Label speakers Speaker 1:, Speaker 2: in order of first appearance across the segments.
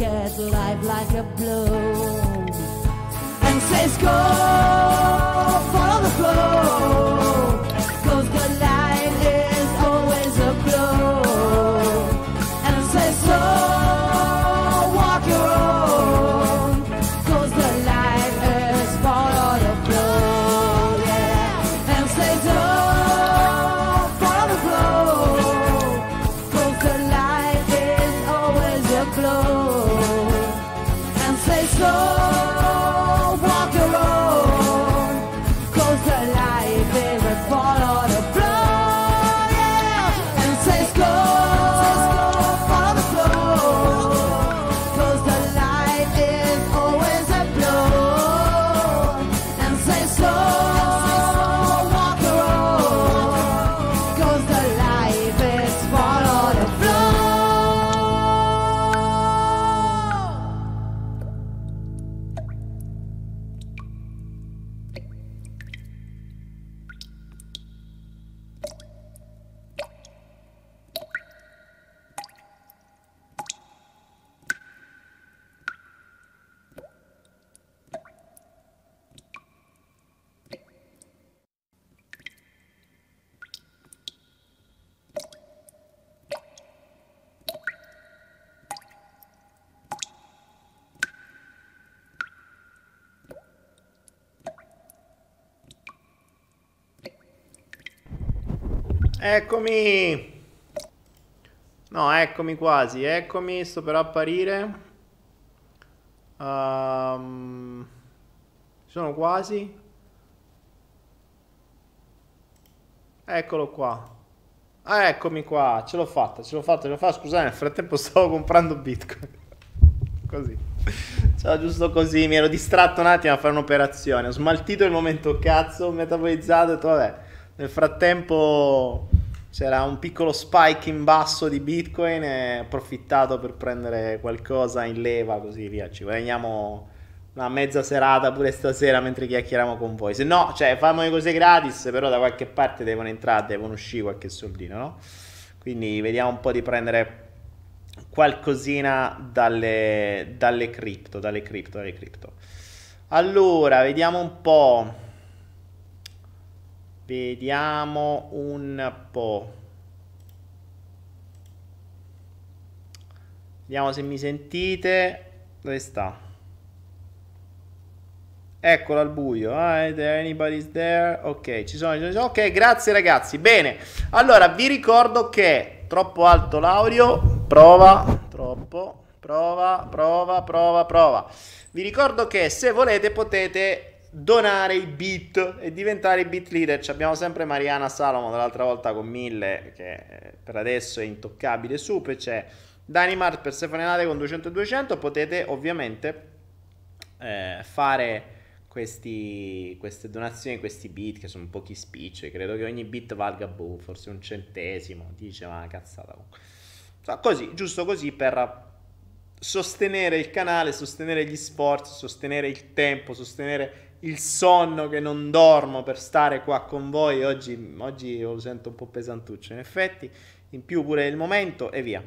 Speaker 1: look life like a blow. And says go follow the flow
Speaker 2: Eccomi. No, eccomi quasi, eccomi, sto per apparire. Ehm, sono quasi. Eccolo qua. Ah, eccomi qua, ce l'ho fatta, ce l'ho fatta, ce l'ho fatta. Scusate, nel frattempo stavo comprando Bitcoin. Così. Ciao, giusto così, mi ero distratto un attimo a fare un'operazione. Ho smaltito il momento cazzo, ho metabolizzato e detto, vabbè. Nel frattempo c'era un piccolo spike in basso di Bitcoin e ho approfittato per prendere qualcosa in leva, così via. Ci guadagniamo una mezza serata pure stasera mentre chiacchieriamo con voi. Se no, cioè, fanno le cose gratis, però da qualche parte devono entrare, devono uscire qualche soldino, no? Quindi vediamo un po' di prendere qualcosina dalle, dalle cripto, dalle cripto, dalle cripto. Allora, vediamo un po'. Vediamo un po'. Vediamo se mi sentite. Dove sta? Eccolo al buio. Ah, anybody's there? Ok, ci sono, ci sono. Ok, grazie ragazzi. Bene. Allora, vi ricordo che troppo alto l'audio. Prova. Troppo. Prova, prova, prova, prova. Vi ricordo che se volete potete donare i bit e diventare i bit leader. Ci abbiamo sempre Mariana Salomo dall'altra volta con 1000 che eh, per adesso è intoccabile su, poi c'è Dynamart per Stefanelate con 200 e 200, potete ovviamente eh, fare questi, queste donazioni, questi bit che sono pochi spicci, credo che ogni bit valga boh, forse un centesimo, dice ma cazzata comunque. così, giusto così per sostenere il canale, sostenere gli sforzi, sostenere il tempo, sostenere il sonno che non dormo per stare qua con voi. Oggi, oggi lo sento un po' pesantuccio, in effetti. In più pure il momento e via.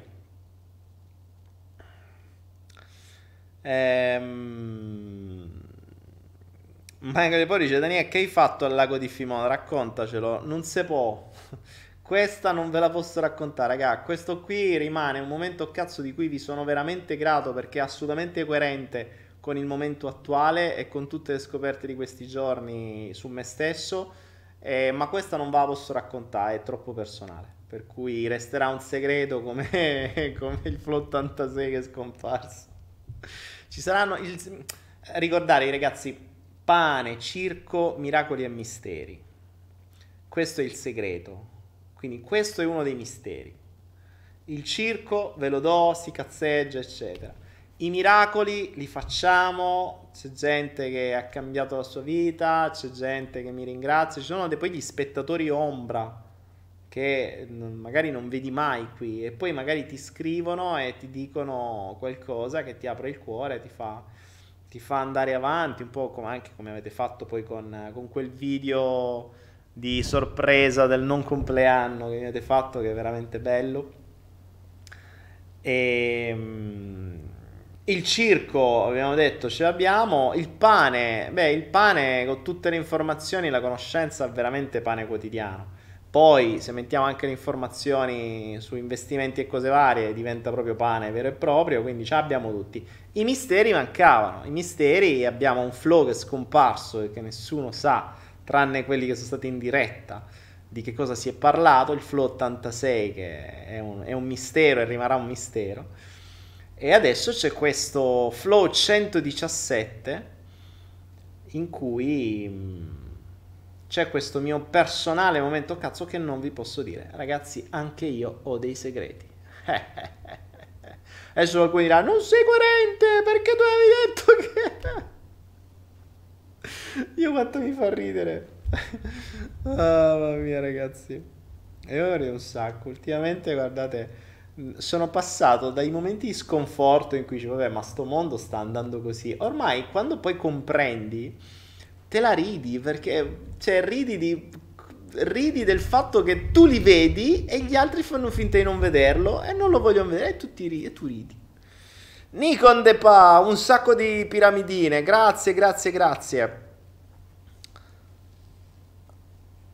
Speaker 2: Ehm... Michael poi dice Daniele che hai fatto al lago di Fimona? Raccontacelo. Non si può. Questa non ve la posso raccontare, raga. Questo qui rimane un momento cazzo di cui vi sono veramente grato perché è assolutamente coerente con il momento attuale e con tutte le scoperte di questi giorni su me stesso. Eh, ma questa non ve la posso raccontare, è troppo personale. Per cui resterà un segreto come, come il Flow 86 che è scomparso. Ci saranno. Il, ricordare ragazzi: pane, circo, miracoli e misteri. Questo è il segreto. Quindi, questo è uno dei misteri. Il circo ve lo do, si cazzeggia, eccetera. I miracoli li facciamo, c'è gente che ha cambiato la sua vita, c'è gente che mi ringrazia, ci sono poi gli spettatori ombra che magari non vedi mai qui e poi magari ti scrivono e ti dicono qualcosa che ti apre il cuore, ti fa, ti fa andare avanti, un po' come anche come avete fatto poi con, con quel video di sorpresa del non compleanno che avete fatto che è veramente bello. E, ehm, il circo, abbiamo detto, ce l'abbiamo. Il pane, beh, il pane con tutte le informazioni, la conoscenza è veramente pane quotidiano. Poi, se mettiamo anche le informazioni su investimenti e cose varie, diventa proprio pane vero e proprio, quindi ce l'abbiamo tutti. I misteri mancavano, i misteri abbiamo un flow che è scomparso e che nessuno sa, tranne quelli che sono stati in diretta, di che cosa si è parlato, il flow 86 che è un, è un mistero e rimarrà un mistero. E adesso c'è questo flow 117 in cui mm, c'è questo mio personale momento cazzo che non vi posso dire. Ragazzi, anche io ho dei segreti. Adesso qualcuno dirà, non sei coerente perché tu avevi detto che... io quanto mi fa ridere. oh, mamma mia ragazzi. E ora un sacco. Ultimamente, guardate, sono passato dai momenti di sconforto in cui dicevo, vabbè, ma sto mondo sta andando così. Ormai, quando poi comprendi te la ridi perché, cioè, ridi di ridi del fatto che tu li vedi e gli altri fanno finta di non vederlo e non lo vogliono vedere e tu, ti ridi, e tu ridi. Nikon Depa, un sacco di piramidine, grazie, grazie, grazie.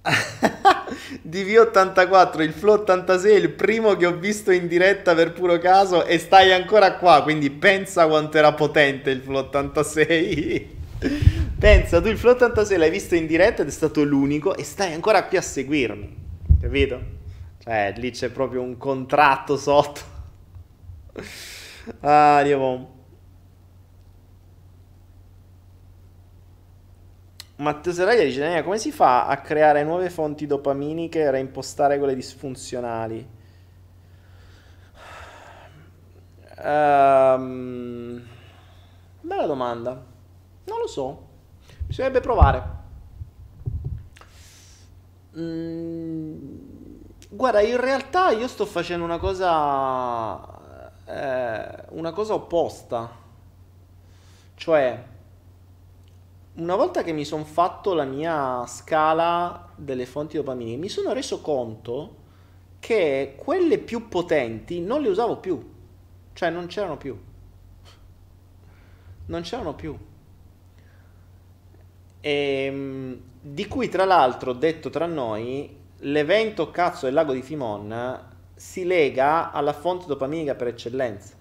Speaker 2: DV84, il Flow 86 è il primo che ho visto in diretta per puro caso e stai ancora qua, quindi pensa quanto era potente il Flow 86. Pensa, tu il Flow 86 l'hai visto in diretta ed è stato l'unico e stai ancora qui a seguirmi. Capito? Cioè, lì c'è proprio un contratto sotto. ah, Dio. Matteo Seraglia dice: come si fa a creare nuove fonti dopaminiche e reimpostare quelle disfunzionali? Um, bella domanda. Non lo so. Bisognerebbe provare. Mm, guarda, in realtà io sto facendo una cosa. Eh, una cosa opposta. Cioè, una volta che mi sono fatto la mia scala delle fonti dopaminiche, mi sono reso conto che quelle più potenti non le usavo più. Cioè, non c'erano più. Non c'erano più. E, ehm, di cui tra l'altro, detto tra noi, l'evento cazzo del lago di Fimon si lega alla fonte dopaminica per eccellenza.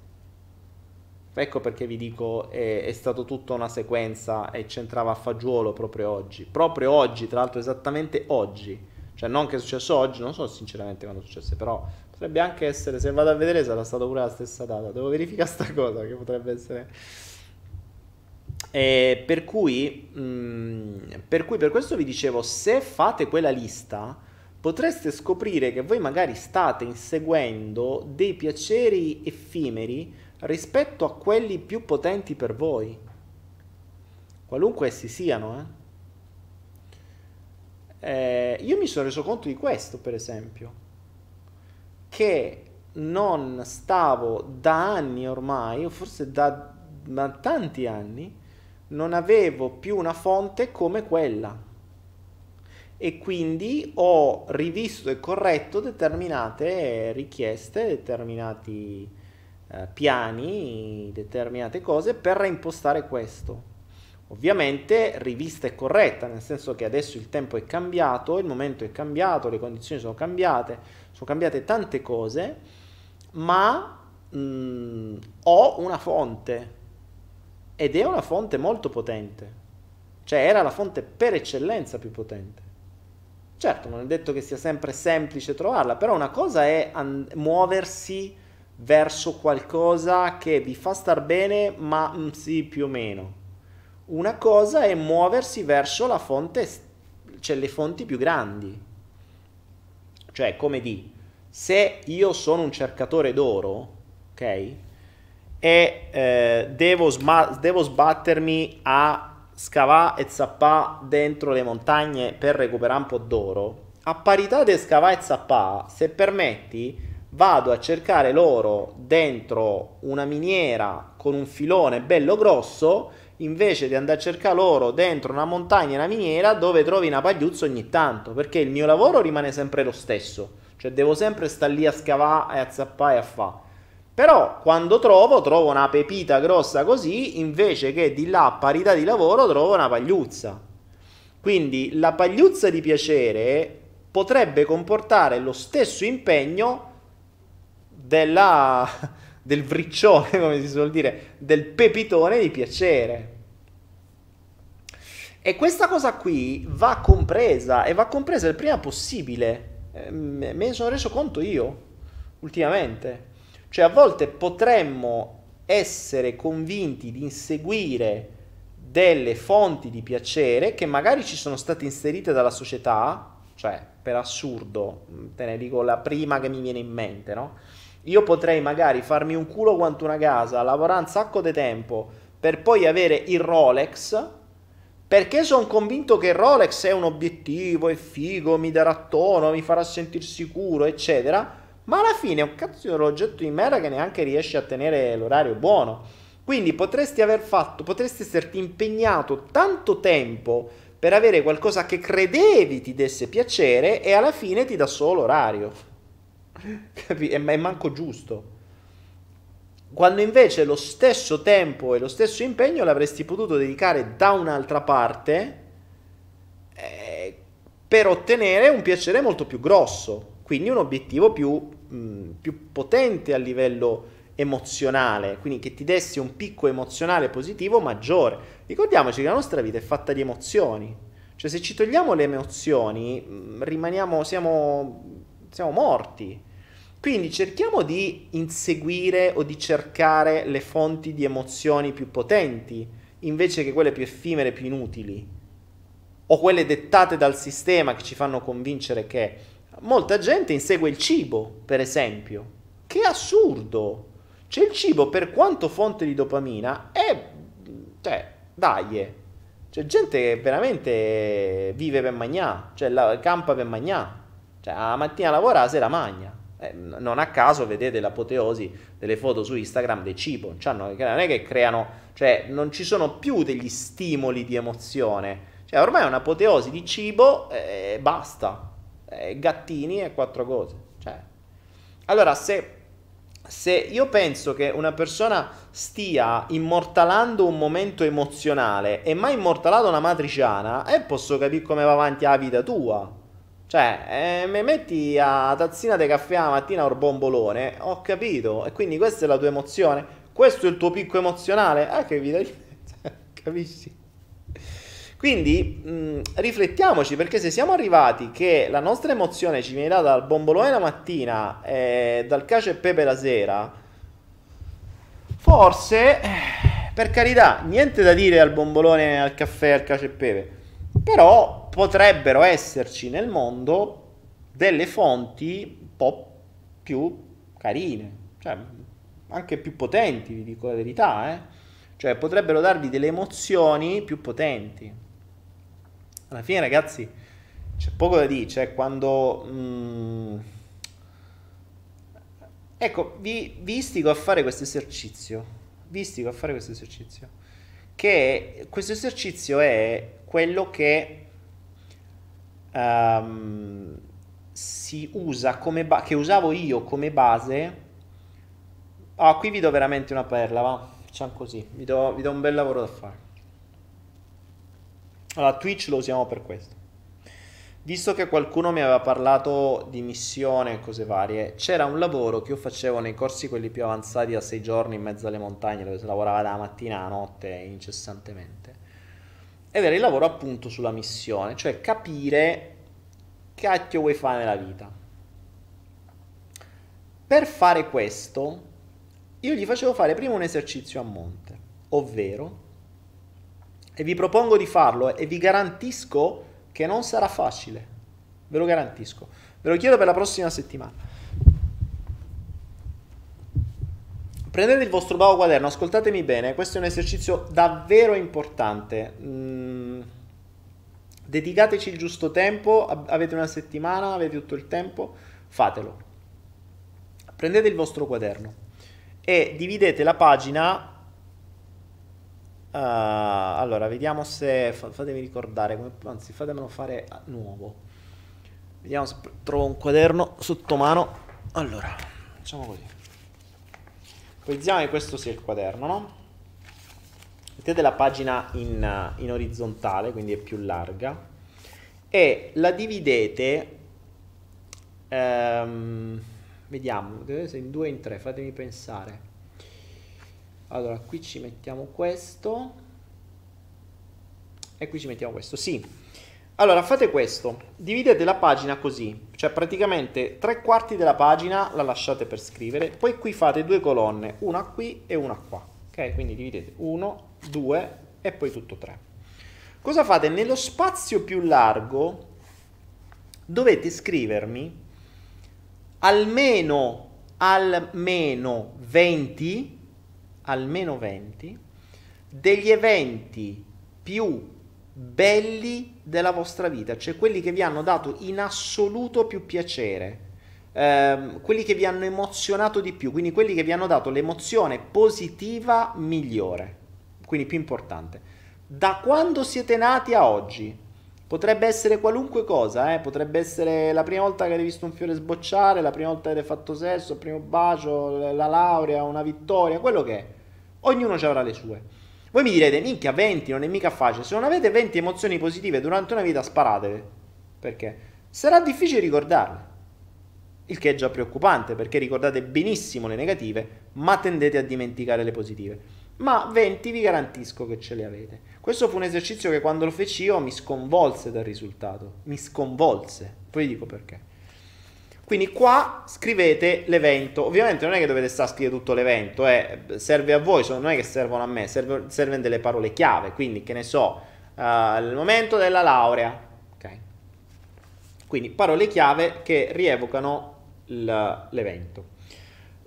Speaker 2: Ecco perché vi dico è, è stato tutta una sequenza e c'entrava a fagiolo proprio oggi. Proprio oggi, tra l'altro esattamente oggi. Cioè non che è successo oggi, non so sinceramente quando è successo, però potrebbe anche essere, se vado a vedere sarà stata pure la stessa data. Devo verificare sta cosa che potrebbe essere E per cui, mh, mm, per cui per questo vi dicevo, se fate quella lista, potreste scoprire che voi magari state inseguendo dei piaceri effimeri rispetto a quelli più potenti per voi, qualunque essi siano. Eh? Eh, io mi sono reso conto di questo, per esempio, che non stavo da anni ormai, o forse da, da tanti anni, non avevo più una fonte come quella e quindi ho rivisto e corretto determinate richieste, determinati eh, piani, determinate cose per reimpostare questo. Ovviamente rivista e corretta, nel senso che adesso il tempo è cambiato, il momento è cambiato, le condizioni sono cambiate, sono cambiate tante cose, ma mh, mm, ho una fonte ed è una fonte molto potente, cioè era la fonte per eccellenza più potente. Certo, non è detto che sia sempre semplice trovarla, però una cosa è and- muoversi verso qualcosa che vi fa star bene, ma mm, sì, più o meno. Una cosa è muoversi verso la fonte, cioè le fonti più grandi. Cioè, come di, se io sono un cercatore d'oro, ok? E eh, devo, sma- devo sbattermi a scavare e zappare dentro le montagne per recuperare un po' d'oro, a parità di scavare e zappare, se permetti, vado a cercare l'oro dentro una miniera con un filone bello grosso, invece di andare a cercare l'oro dentro una montagna e una miniera dove trovi una pagliuzza ogni tanto, perché il mio lavoro rimane sempre lo stesso, cioè devo sempre stare lì a scavare e a zappare e a fare. Però quando trovo, trovo una pepita grossa così, invece che di là a parità di lavoro trovo una pagliuzza. Quindi la pagliuzza di piacere potrebbe comportare lo stesso impegno della, del vriccione, come si suol dire, del pepitone di piacere. E questa cosa qui va compresa e va compresa il prima possibile. Eh, me ne sono reso conto io ultimamente. Cioè a volte potremmo essere convinti di inseguire delle fonti di piacere che magari ci sono state inserite dalla società, cioè per assurdo, te ne dico la prima che mi viene in mente, no? Io potrei magari farmi un culo quanto una casa, lavorare un sacco di tempo per poi avere il Rolex, perché sono convinto che il Rolex è un obiettivo, è figo, mi darà tono, mi farà sentire sicuro, eccetera ma alla fine è un cazzo di orologetto di merda che neanche riesce a tenere l'orario buono. Quindi potresti aver fatto, potresti esserti impegnato tanto tempo per avere qualcosa che credevi ti desse piacere e alla fine ti dà solo l'orario. Capi? È, è manco giusto. Quando invece lo stesso tempo e lo stesso impegno l'avresti potuto dedicare da un'altra parte eh, per ottenere un piacere molto più grosso quindi un obiettivo più, mh, più potente a livello emozionale, quindi che ti dessi un picco emozionale positivo maggiore. Ricordiamoci che la nostra vita è fatta di emozioni, cioè se ci togliamo le emozioni rimaniamo, siamo, siamo morti. Quindi cerchiamo di inseguire o di cercare le fonti di emozioni più potenti invece che quelle più effimere, più inutili o quelle dettate dal sistema che ci fanno convincere che molta gente insegue il cibo, per esempio. Che assurdo! Cioè il cibo, per quanto fonte di dopamina, è... cioè, dai, c'è gente che veramente vive per mangiare, cioè la, campa per mangiare. Cioè, la mattina lavora, la sera magna. Eh, non a caso vedete l'apoteosi delle foto su Instagram del cibo. Cioè, non è che creano, cioè, non ci sono più degli stimoli di emozione. Cioè, ormai è un'apoteosi di cibo e basta eh, gattini e quattro cose. Cioè. Allora, se, se io penso che una persona stia immortalando un momento emozionale e mai immortalato una matriciana, eh, posso capire come va avanti la vita tua. Cioè, eh, mi metti a tazzina di caffè la mattina o bombolone, ho capito. E quindi questa è la tua emozione. Questo è il tuo picco emozionale. Ah, che vita. Capisci? Quindi mh, riflettiamoci perché se siamo arrivati che la nostra emozione ci viene data dal bombolone la mattina e dal cacio e pepe la sera, forse eh, per carità, niente da dire al bombolone, al caffè, al cacio e pepe, però potrebbero esserci nel mondo delle fonti un po' più carine, cioè anche più potenti, vi dico la verità, eh? cioè potrebbero darvi delle emozioni più potenti. Alla fine, ragazzi, c'è poco da dire, cioè quando... Mm, ecco, vi, vi istigo a fare questo esercizio, vi istigo a fare questo esercizio, che questo esercizio è quello che... Um, si usa come ba- che usavo io come base. Ah, qui vi do veramente una perla, va. Facciamo così, vi do, vi do un bel lavoro da fare. Allora, Twitch lo usiamo per questo. Visto che qualcuno mi aveva parlato di missione e cose varie, c'era un lavoro che io facevo nei corsi quelli più avanzati a sei giorni in mezzo alle montagne, dove si lavorava da mattina a notte incessantemente. Ed era il lavoro appunto sulla missione, cioè capire cacchio vuoi fare nella vita? Per fare questo, io gli facevo fare prima un esercizio a monte, ovvero, e vi propongo di farlo e vi garantisco che non sarà facile, ve lo garantisco, ve lo chiedo per la prossima settimana. Prendete il vostro bravo quaderno, ascoltatemi bene, questo è un esercizio davvero importante. Mm Dedicateci il giusto tempo, avete una settimana, avete tutto il tempo, fatelo. Prendete il vostro quaderno e dividete la pagina. Uh, allora, vediamo se. Fatemi ricordare, anzi, fatemelo fare nuovo. Vediamo se trovo un quaderno sotto mano. Allora, facciamo così. Ipotizziamo che questo sia il quaderno, no? mettete la pagina in, in orizzontale, quindi è più larga, e la dividete, ehm, vediamo, se in due o in tre, fatemi pensare. Allora, qui ci mettiamo questo, e qui ci mettiamo questo, sì. Allora, fate questo, dividete la pagina così, cioè praticamente tre quarti della pagina la lasciate per scrivere, poi qui fate due colonne, una qui e una qua, ok? Quindi dividete uno, 2 e poi tutto 3. Cosa fate? Nello spazio più largo dovete scrivermi almeno, almeno 20, almeno 20 degli eventi più belli della vostra vita, cioè quelli che vi hanno dato in assoluto più piacere, ehm, quelli che vi hanno emozionato di più, quindi quelli che vi hanno dato l'emozione positiva migliore quindi più importante. Da quando siete nati a oggi? Potrebbe essere qualunque cosa, eh? potrebbe essere la prima volta che avete visto un fiore sbocciare, la prima volta che avete fatto sesso, il primo bacio, la laurea, una vittoria, quello che è. Ognuno avrà le sue. Voi mi direte, minchia, 20 non è mica facile. Se non avete 20 emozioni positive durante una vita, sparatele. Perché? Sarà difficile ricordarle. Il che è già preoccupante, perché ricordate benissimo le negative, ma tendete a dimenticare le positive ma 20 vi garantisco che ce le avete. Questo fu un esercizio che quando lo feci io mi sconvolse dal risultato, mi sconvolse, poi vi dico perché. Quindi qua scrivete l'evento, ovviamente non è che dovete stare a scrivere tutto l'evento, eh, serve a voi, non è che servono a me, serve, servono delle parole chiave, quindi che ne so, uh, il momento della laurea, ok? Quindi parole chiave che rievocano l'evento.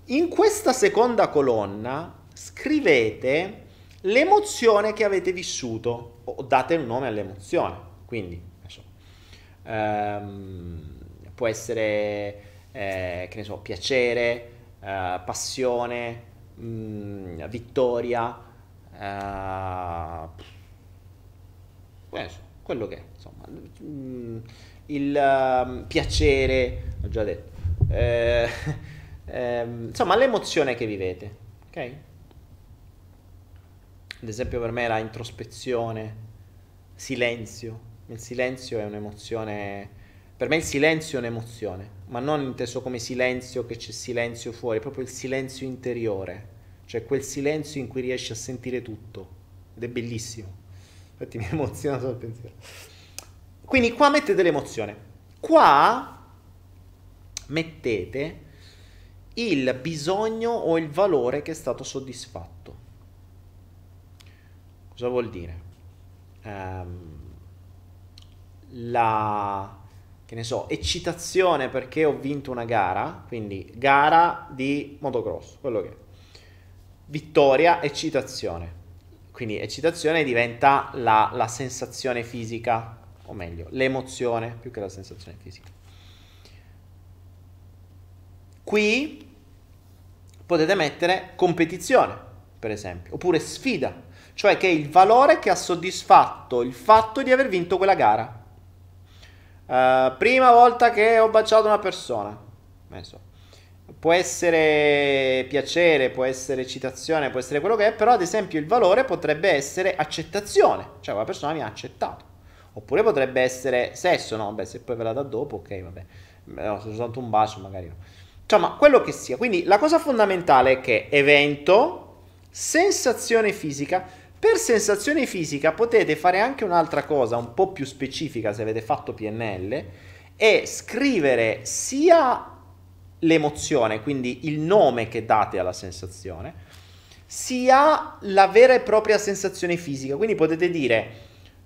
Speaker 2: In questa seconda colonna scrivete l'emozione che avete vissuto o date un nome all'emozione. Quindi, so, ehm, può essere, eh, che ne so, piacere, eh, passione, mh, mm, vittoria, eh, quello che è, insomma, mh, mm, il uh, piacere, ho già detto, eh, ehm, insomma, l'emozione che vivete, ok? ad esempio per me la introspezione, silenzio. Il silenzio è un'emozione, per me il silenzio è un'emozione, ma non inteso come silenzio che c'è silenzio fuori, proprio il silenzio interiore, cioè quel silenzio in cui riesci a sentire tutto ed è bellissimo. Infatti mi emoziona solo il pensiero. Quindi qua mettete l'emozione. Qua mettete il bisogno o il valore che è stato soddisfatto. Cosa vuol dire? Um, la che ne so, eccitazione perché ho vinto una gara, quindi gara di motocross, quello che è. Vittoria, eccitazione. Quindi eccitazione diventa la, la sensazione fisica, o meglio, l'emozione più che la sensazione fisica. Qui potete mettere competizione, per esempio, oppure sfida, cioè che è il valore che ha soddisfatto il fatto di aver vinto quella gara. Uh, prima volta che ho baciato una persona. So. Può essere piacere, può essere eccitazione, può essere quello che è, però ad esempio il valore potrebbe essere accettazione, cioè quella persona mi ha accettato. Oppure potrebbe essere sesso, no? Beh, se poi ve la dà dopo, ok, vabbè. No, se soltanto un bacio magari no. Insomma, quello che sia. Quindi la cosa fondamentale è che evento, sensazione fisica, per sensazione fisica potete fare anche un'altra cosa un po' più specifica se avete fatto PNL e scrivere sia l'emozione, quindi il nome che date alla sensazione, sia la vera e propria sensazione fisica. Quindi potete dire,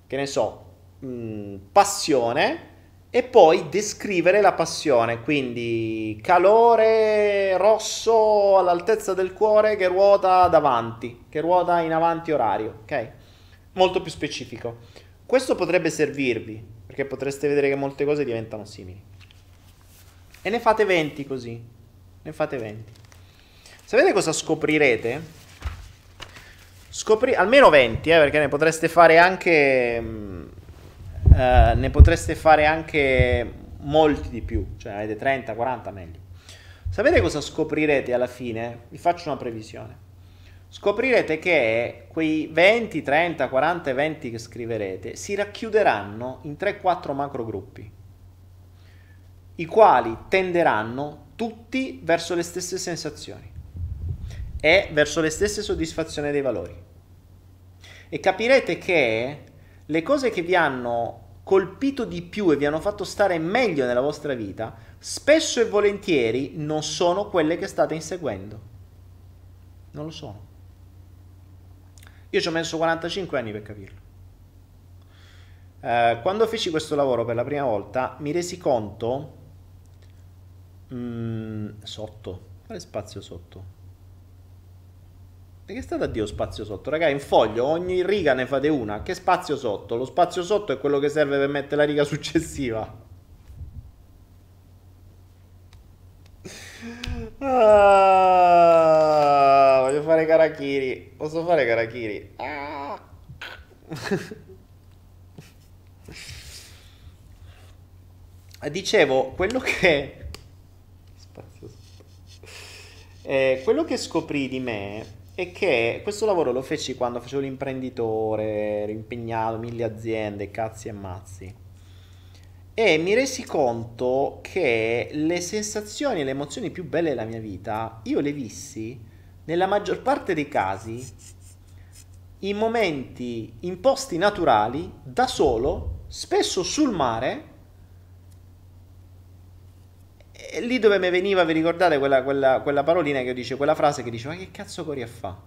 Speaker 2: che ne so, mh, passione e poi descrivere la passione, quindi calore rosso all'altezza del cuore che ruota davanti, che ruota in avanti orario, ok? Molto più specifico. Questo potrebbe servirvi, perché potreste vedere che molte cose diventano simili. E ne fate 20 così, ne fate 20. Sapete cosa scoprirete? Scopri- almeno 20, eh, perché ne potreste fare anche mm, eh, ne potreste fare anche molti di più, cioè avete 30, 40 meglio. Sapete cosa scoprirete alla fine? Vi faccio una previsione. Scoprirete che quei 20, 30, 40 eventi che scriverete si racchiuderanno in 3-4 macro gruppi, i quali tenderanno tutti verso le stesse sensazioni e verso le stesse soddisfazioni dei valori. E capirete che le cose che vi hanno colpito di più e vi hanno fatto stare meglio nella vostra vita, spesso e volentieri non sono quelle che state inseguendo. Non lo sono. Io ci ho messo 45 anni per capirlo. Eh, quando feci questo lavoro per la prima volta mi resi conto... Mm, sotto. Quale spazio sotto? Che state a Dio spazio sotto? Raga, in foglio ogni riga ne fate una. Che spazio sotto? Lo spazio sotto è quello che serve per mettere la riga successiva. Ah, voglio fare Karakiri. Posso fare Karakiri? Ah. Dicevo, quello che... Spazio sotto. Eh, quello che scoprì di me è che questo lavoro lo feci quando facevo l'imprenditore, ero impegnato, mille aziende, cazzi e mazzi. E mi resi conto che le sensazioni e le emozioni più belle della mia vita io le vissi nella maggior parte dei casi in momenti in posti naturali, da solo, spesso sul mare e lì dove mi veniva, vi ricordate quella, quella, quella parolina che dice, quella frase che dice, ma che cazzo corri a fa?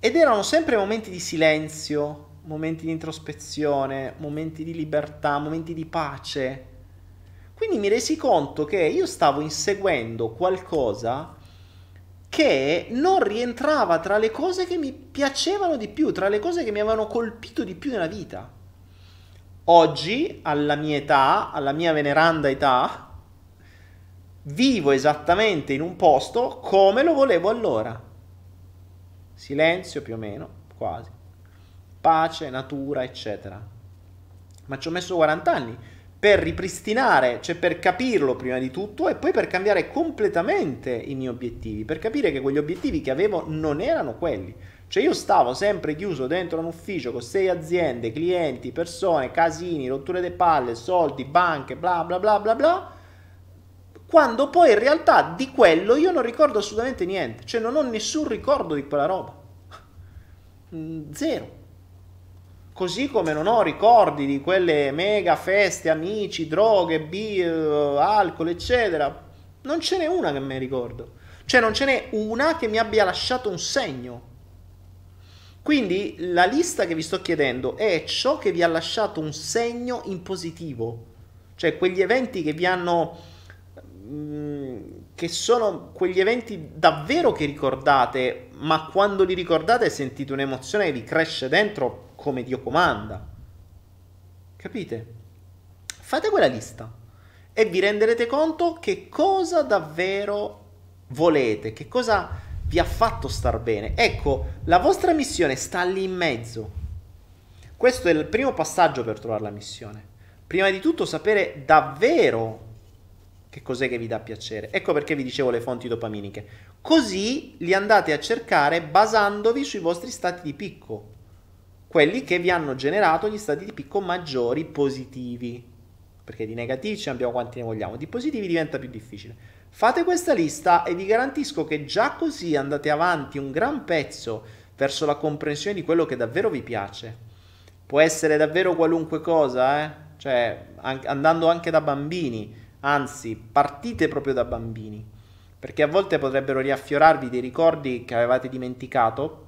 Speaker 2: Ed erano sempre momenti di silenzio, momenti di introspezione, momenti di libertà, momenti di pace. Quindi mi resi conto che io stavo inseguendo qualcosa che non rientrava tra le cose che mi piacevano di più, tra le cose che mi avevano colpito di più nella vita. Oggi, alla mia età, alla mia veneranda età, vivo esattamente in un posto come lo volevo allora. Silenzio più o meno, quasi. Pace, natura, eccetera. Ma ci ho messo 40 anni per ripristinare, cioè per capirlo prima di tutto e poi per cambiare completamente i miei obiettivi, per capire che quegli obiettivi che avevo non erano quelli. Cioè io stavo sempre chiuso dentro un ufficio con sei aziende, clienti, persone, casini, rotture di palle, soldi, banche, bla bla bla bla bla quando poi in realtà di quello io non ricordo assolutamente niente, cioè non ho nessun ricordo di quella roba. Mm, zero. Così come non ho ricordi di quelle mega feste, amici, droghe, beer, alcol, eccetera. Non ce n'è una che mi ricordo. Cioè non ce n'è una che mi abbia lasciato un segno. Quindi la lista che vi sto chiedendo è ciò che vi ha lasciato un segno in positivo, cioè quegli eventi che vi hanno mm, che sono quegli eventi davvero che ricordate, ma quando li ricordate sentite un'emozione che vi cresce dentro come Dio comanda. Capite? Fate quella lista e vi renderete conto che cosa davvero volete, che cosa vi ha fatto star bene. Ecco, la vostra missione sta lì in mezzo. Questo è il primo passaggio per trovare la missione. Prima di tutto sapere davvero che cos'è che vi dà piacere. Ecco perché vi dicevo le fonti dopaminiche. Così li andate a cercare basandovi sui vostri stati di picco, quelli che vi hanno generato gli stati di picco maggiori positivi. Perché di negativi ce ne abbiamo quanti ne vogliamo, di positivi diventa più difficile. Fate questa lista e vi garantisco che già così andate avanti un gran pezzo verso la comprensione di quello che davvero vi piace. Può essere davvero qualunque cosa, eh? Cioè, an- andando anche da bambini, anzi, partite proprio da bambini, perché a volte potrebbero riaffiorarvi dei ricordi che avevate dimenticato,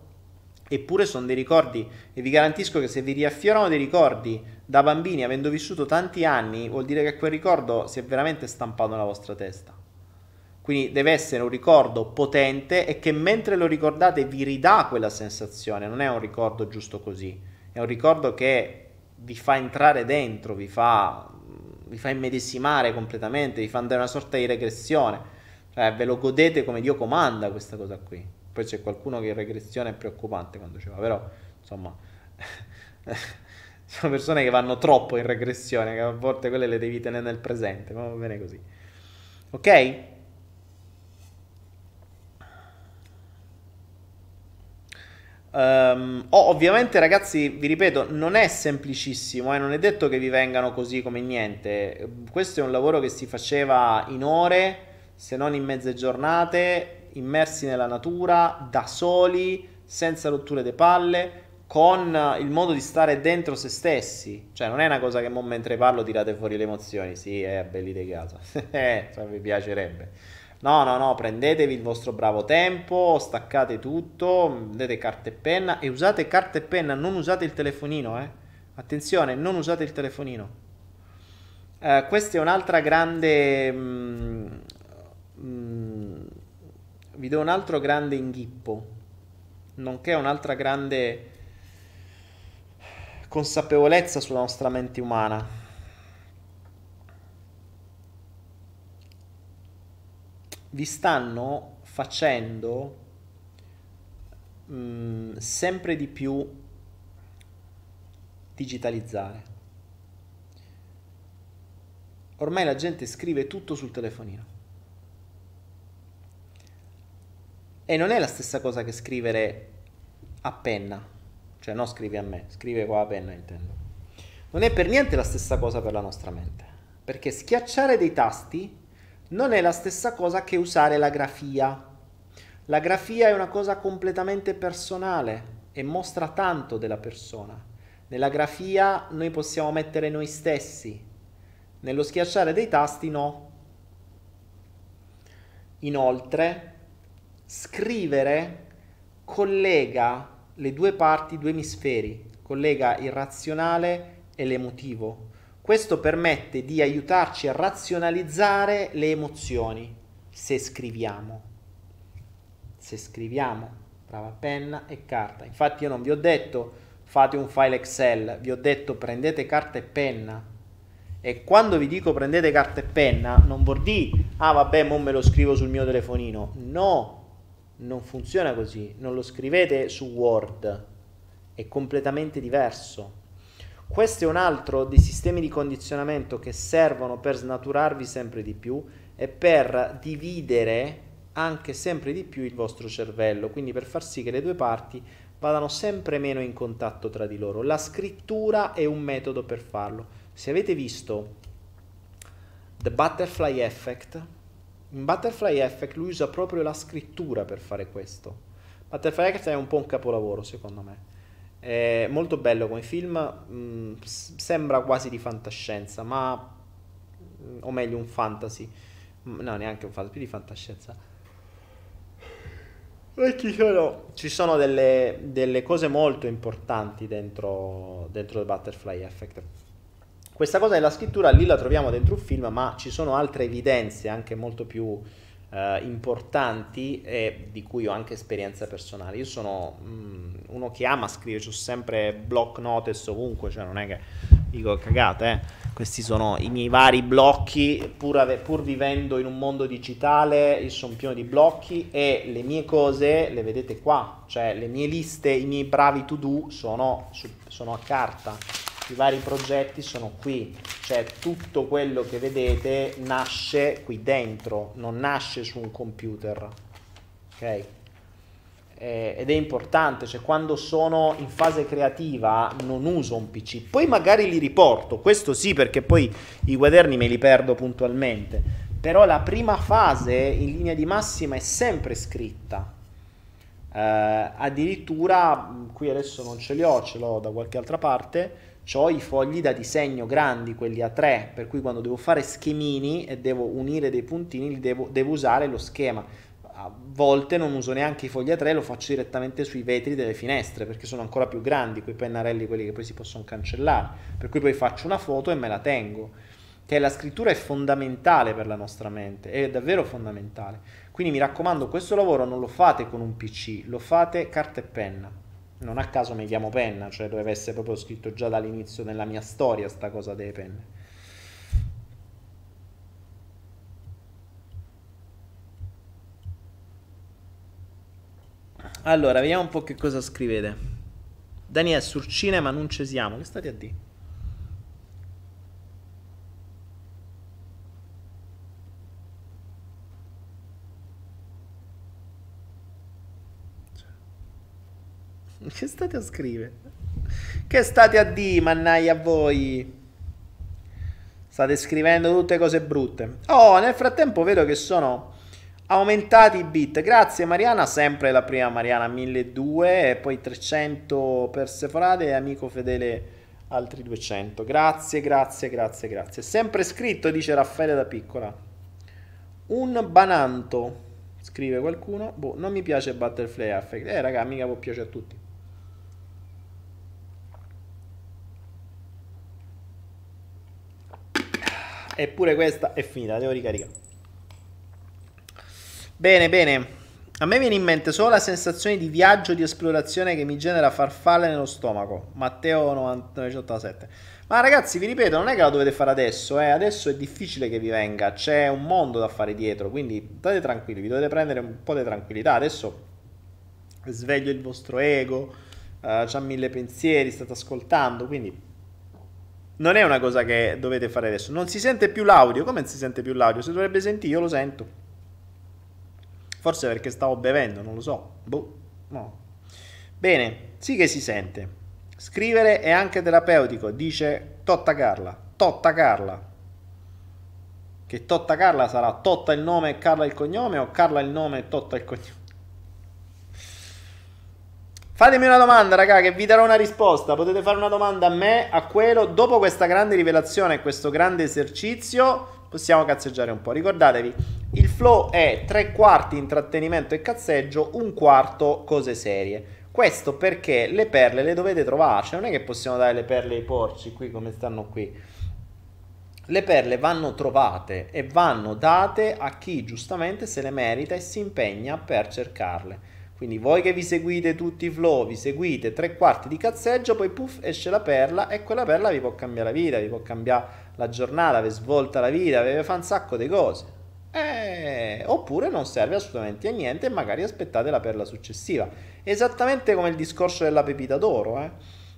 Speaker 2: eppure sono dei ricordi e vi garantisco che se vi riaffiorano dei ricordi da bambini avendo vissuto tanti anni, vuol dire che quel ricordo si è veramente stampato nella vostra testa. Quindi deve essere un ricordo potente e che mentre lo ricordate vi ridà quella sensazione, non è un ricordo giusto così, è un ricordo che vi fa entrare dentro, vi fa, vi fa immedesimare completamente, vi fa andare una sorta di regressione, cioè ve lo godete come Dio comanda questa cosa qui. Poi c'è qualcuno che in regressione è preoccupante quando ci va, però insomma sono persone che vanno troppo in regressione, che a volte quelle le devi tenere nel presente, ma va bene così. Ok? Um, oh, ovviamente, ragazzi, vi ripeto, non è semplicissimo, eh? non è detto che vi vengano così come niente. Questo è un lavoro che si faceva in ore, se non in mezze giornate, immersi nella natura, da soli, senza rotture di palle, con il modo di stare dentro se stessi. Cioè, non è una cosa che mentre parlo tirate fuori le emozioni. Sì, è eh, belli di casa. eh, cioè, vi piacerebbe. No, no, no, prendetevi il vostro bravo tempo, staccate tutto, prendete carta e penna e usate carta e penna, non usate il telefonino, eh. Attenzione, non usate il telefonino. Eh, questa è un'altra grande... Mm, mm, vi do un altro grande inghippo, nonché un'altra grande consapevolezza sulla nostra mente umana. Vi stanno facendo mh, mm, sempre di più digitalizzare. Ormai la gente scrive tutto sul telefonino. E non è la stessa cosa che scrivere a penna, cioè non scrivi a me, scrive con la penna intendo. Non è per niente la stessa cosa per la nostra mente, perché schiacciare dei tasti non è la stessa cosa che usare la grafia. La grafia è una cosa completamente personale e mostra tanto della persona. Nella grafia noi possiamo mettere noi stessi, nello schiacciare dei tasti no. Inoltre, scrivere collega le due parti, i due emisferi, collega il razionale e l'emotivo. Questo permette di aiutarci a razionalizzare le emozioni se scriviamo. Se scriviamo, brava penna e carta. Infatti io non vi ho detto fate un file Excel, vi ho detto prendete carta e penna. E quando vi dico prendete carta e penna, non vuol dire ah vabbè, mo me lo scrivo sul mio telefonino. No, non funziona così. Non lo scrivete su Word. È completamente diverso questo è un altro dei sistemi di condizionamento che servono per snaturarvi sempre di più e per dividere anche sempre di più il vostro cervello, quindi per far sì che le due parti vadano sempre meno in contatto tra di loro. La scrittura è un metodo per farlo. Se avete visto The Butterfly Effect, in Butterfly Effect lui usa proprio la scrittura per fare questo. Butterfly Effect è un po' un capolavoro secondo me. È molto bello come film, mh, mm, sembra quasi di fantascienza, ma mm, o meglio un fantasy. No, neanche un fantasy, più di fantascienza. E ci sono, ci sono delle, delle, cose molto importanti dentro, dentro il Butterfly Effect. Questa cosa della scrittura lì la troviamo dentro un film, ma ci sono altre evidenze anche molto più eh, importanti e di cui ho anche esperienza personale. Io sono mh, mm, uno che ama scrivere, ho sempre block notice ovunque, cioè non è che dico cagate, eh. questi sono i miei vari blocchi, pur, ave- pur vivendo in un mondo digitale, io sono pieno di blocchi e le mie cose le vedete qua, cioè le mie liste, i miei bravi to do sono, su- sono a carta i vari progetti sono qui, cioè tutto quello che vedete nasce qui dentro, non nasce su un computer, ok? ed è importante, cioè quando sono in fase creativa non uso un PC, poi magari li riporto, questo sì perché poi i quaderni me li perdo puntualmente, però la prima fase in linea di massima è sempre scritta. Eh, addirittura qui adesso non ce li ho, ce l'ho da qualche altra parte ho i fogli da disegno grandi, quelli a 3, per cui quando devo fare schemini e devo unire dei puntini, devo, devo, usare lo schema. A volte non uso neanche i fogli a 3, lo faccio direttamente sui vetri delle finestre, perché sono ancora più grandi, quei pennarelli, quelli che poi si possono cancellare. Per cui poi faccio una foto e me la tengo. Che la scrittura è fondamentale per la nostra mente, è davvero fondamentale. Quindi mi raccomando, questo lavoro non lo fate con un PC, lo fate carta e penna non a caso mi chiamo penna, cioè doveva essere proprio scritto già dall'inizio nella mia storia sta cosa delle penne. Allora, vediamo un po' che cosa scrivete. Daniel, sul cinema non ci siamo, che state a dire? Che state a scrivere? Che state a dire, mannaia a voi? State scrivendo tutte cose brutte. Oh, nel frattempo vedo che sono aumentati i bit. Grazie Mariana, sempre la prima Mariana 1200 e poi 300 per Seforade e amico fedele altri 200. Grazie, grazie, grazie, grazie. Sempre scritto, dice Raffaele da piccola. Un bananto, scrive qualcuno. Boh, non mi piace Butterfly Effect. Eh, raga, mica può piacere a tutti. Eppure questa è finita, la devo ricaricare. Bene, bene. A me viene in mente solo la sensazione di viaggio, di esplorazione che mi genera farfalle nello stomaco. Matteo 1987. Ma ragazzi, vi ripeto, non è che la dovete fare adesso, eh. Adesso è difficile che vi venga, c'è un mondo da fare dietro, quindi state tranquilli, vi dovete prendere un po' di tranquillità. Adesso sveglio il vostro ego, uh, c'ha mille pensieri, state ascoltando, quindi non è una cosa che dovete fare adesso. Non si sente più l'audio. Come si sente più l'audio? Se dovrebbe sentire, io lo sento. Forse perché stavo bevendo, non lo so. Boh, no. Bene, sì che si sente. Scrivere è anche terapeutico, dice Totta Carla. Totta Carla. Che Totta Carla sarà Totta il nome e Carla il cognome o Carla il nome e Totta il cognome? Fatemi una domanda, raga, che vi darò una risposta. Potete fare una domanda a me, a quello. Dopo questa grande rivelazione e questo grande esercizio, possiamo cazzeggiare un po'. Ricordatevi, il flow è tre quarti intrattenimento e cazzeggio, un quarto cose serie. Questo perché le perle le dovete trovare. Cioè, non è che possiamo dare le perle ai porci qui come stanno qui. Le perle vanno trovate e vanno date a chi giustamente se le merita e si impegna per cercarle. Quindi voi che vi seguite tutti i flow, vi seguite tre quarti di cazzeggio, poi puff esce la perla e quella perla vi può cambiare la vita, vi può cambiare la giornata, vi svolta la vita, vi fa un sacco di cose. Eh, oppure non serve assolutamente a niente e magari aspettate la perla successiva. Esattamente come il discorso della pepita d'oro, eh.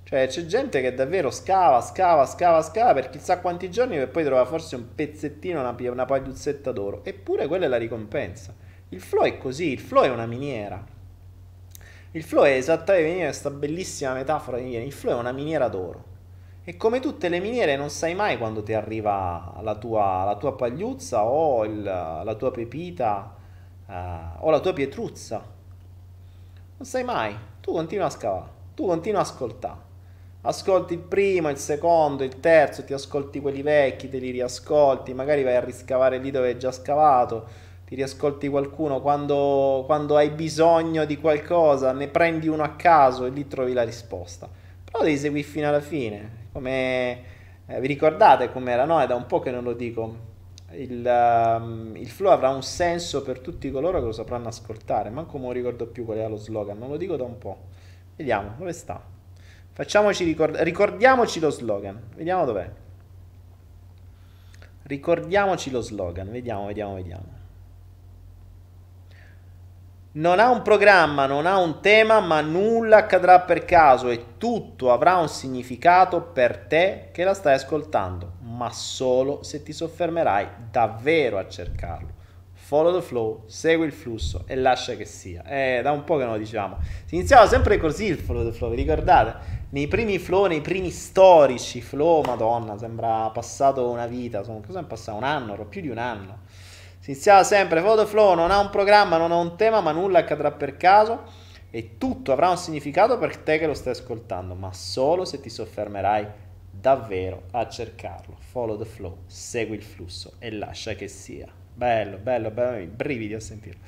Speaker 2: Cioè c'è gente che davvero scava, scava, scava, scava per chissà quanti giorni per poi trova forse un pezzettino, una, una pagliuzzetta d'oro. Eppure quella è la ricompensa. Il flow è così, il flow è una miniera. Il flow è esattamente questa bellissima metafora di miniera. Il flow è una miniera d'oro. E come tutte le miniere non sai mai quando ti arriva la tua, la tua pagliuzza o il, la tua pepita uh, o la tua pietruzza. Non sai mai. Tu continui a scavare, tu continui a ascoltare. Ascolti il primo, il secondo, il terzo, ti ascolti quelli vecchi, te li riascolti, magari vai a riscavare lì dove hai già scavato ti riascolti qualcuno quando, quando hai bisogno di qualcosa, ne prendi uno a caso e lì trovi la risposta. Però devi seguire fino alla fine. Come eh, vi ricordate com'era? No, è da un po' che non lo dico. Il, um, il, flow avrà un senso per tutti coloro che lo sapranno ascoltare. Manco non ricordo più qual era lo slogan, non lo dico da un po'. Vediamo dove sta. Facciamoci ricord- ricordiamoci lo slogan. Vediamo dov'è. Ricordiamoci lo slogan. Vediamo, vediamo, vediamo non ha un programma, non ha un tema, ma nulla accadrà per caso e tutto avrà un significato per te che la stai ascoltando, ma solo se ti soffermerai davvero a cercarlo. Follow the flow, segui il flusso e lascia che sia. È da un po' che non lo diciamo. Si iniziava sempre così il follow the flow, vi ricordate? Nei primi flow, nei primi storici flow, madonna, sembra passato una vita, cosa è passato? Un anno, più di un anno si iniziava sempre, Photoflow non ha un programma, non ha un tema, ma nulla accadrà per caso e tutto avrà un significato per te che lo stai ascoltando, ma solo se ti soffermerai davvero a cercarlo. Follow the flow, segui il flusso e lascia che sia. Bello, bello, bello, brividi a sentirlo.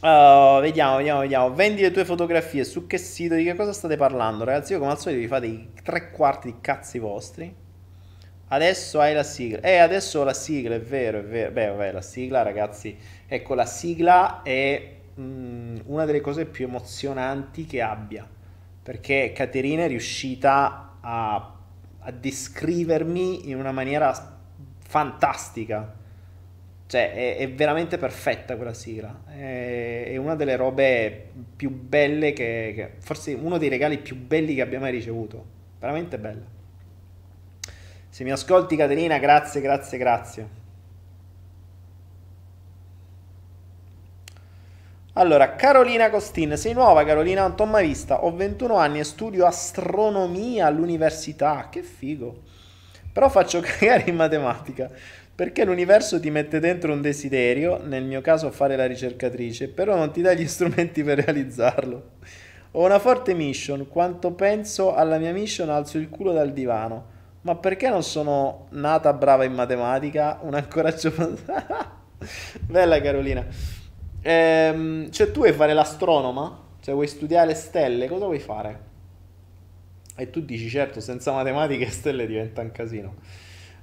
Speaker 2: Uh, vediamo, vediamo, vediamo. Vendi le tue fotografie su che sito? Di che cosa state parlando, ragazzi? Io come al solito vi fate i tre quarti di cazzi vostri. Adesso hai la sigla. Eh, adesso la sigla, è vero, è vero. Beh, vabbè, la sigla, ragazzi. Ecco, la sigla è mh, mm, una delle cose più emozionanti che abbia. Perché Caterina è riuscita a, a descrivermi in una maniera fantastica. Cioè, è, è, veramente perfetta quella sigla. È, è, una delle robe più belle che, che... Forse uno dei regali più belli che abbia mai ricevuto. Veramente bella. Se mi ascolti Caterina, grazie, grazie, grazie. Allora, Carolina Costin, sei nuova Carolina, non t'ho mai vista. Ho 21 anni e studio astronomia all'università, che figo. Però faccio cagare in matematica, perché l'universo ti mette dentro un desiderio, nel mio caso fare la ricercatrice, però non ti dà gli strumenti per realizzarlo. Ho una forte mission, quanto penso alla mia mission alzo il culo dal divano ma perché non sono nata brava in matematica? Un ancoraggio... Bella Carolina. Ehm, cioè tu vuoi fare l'astronoma? Cioè vuoi studiare le stelle? Cosa vuoi fare? E tu dici certo, senza matematica le stelle diventa un casino.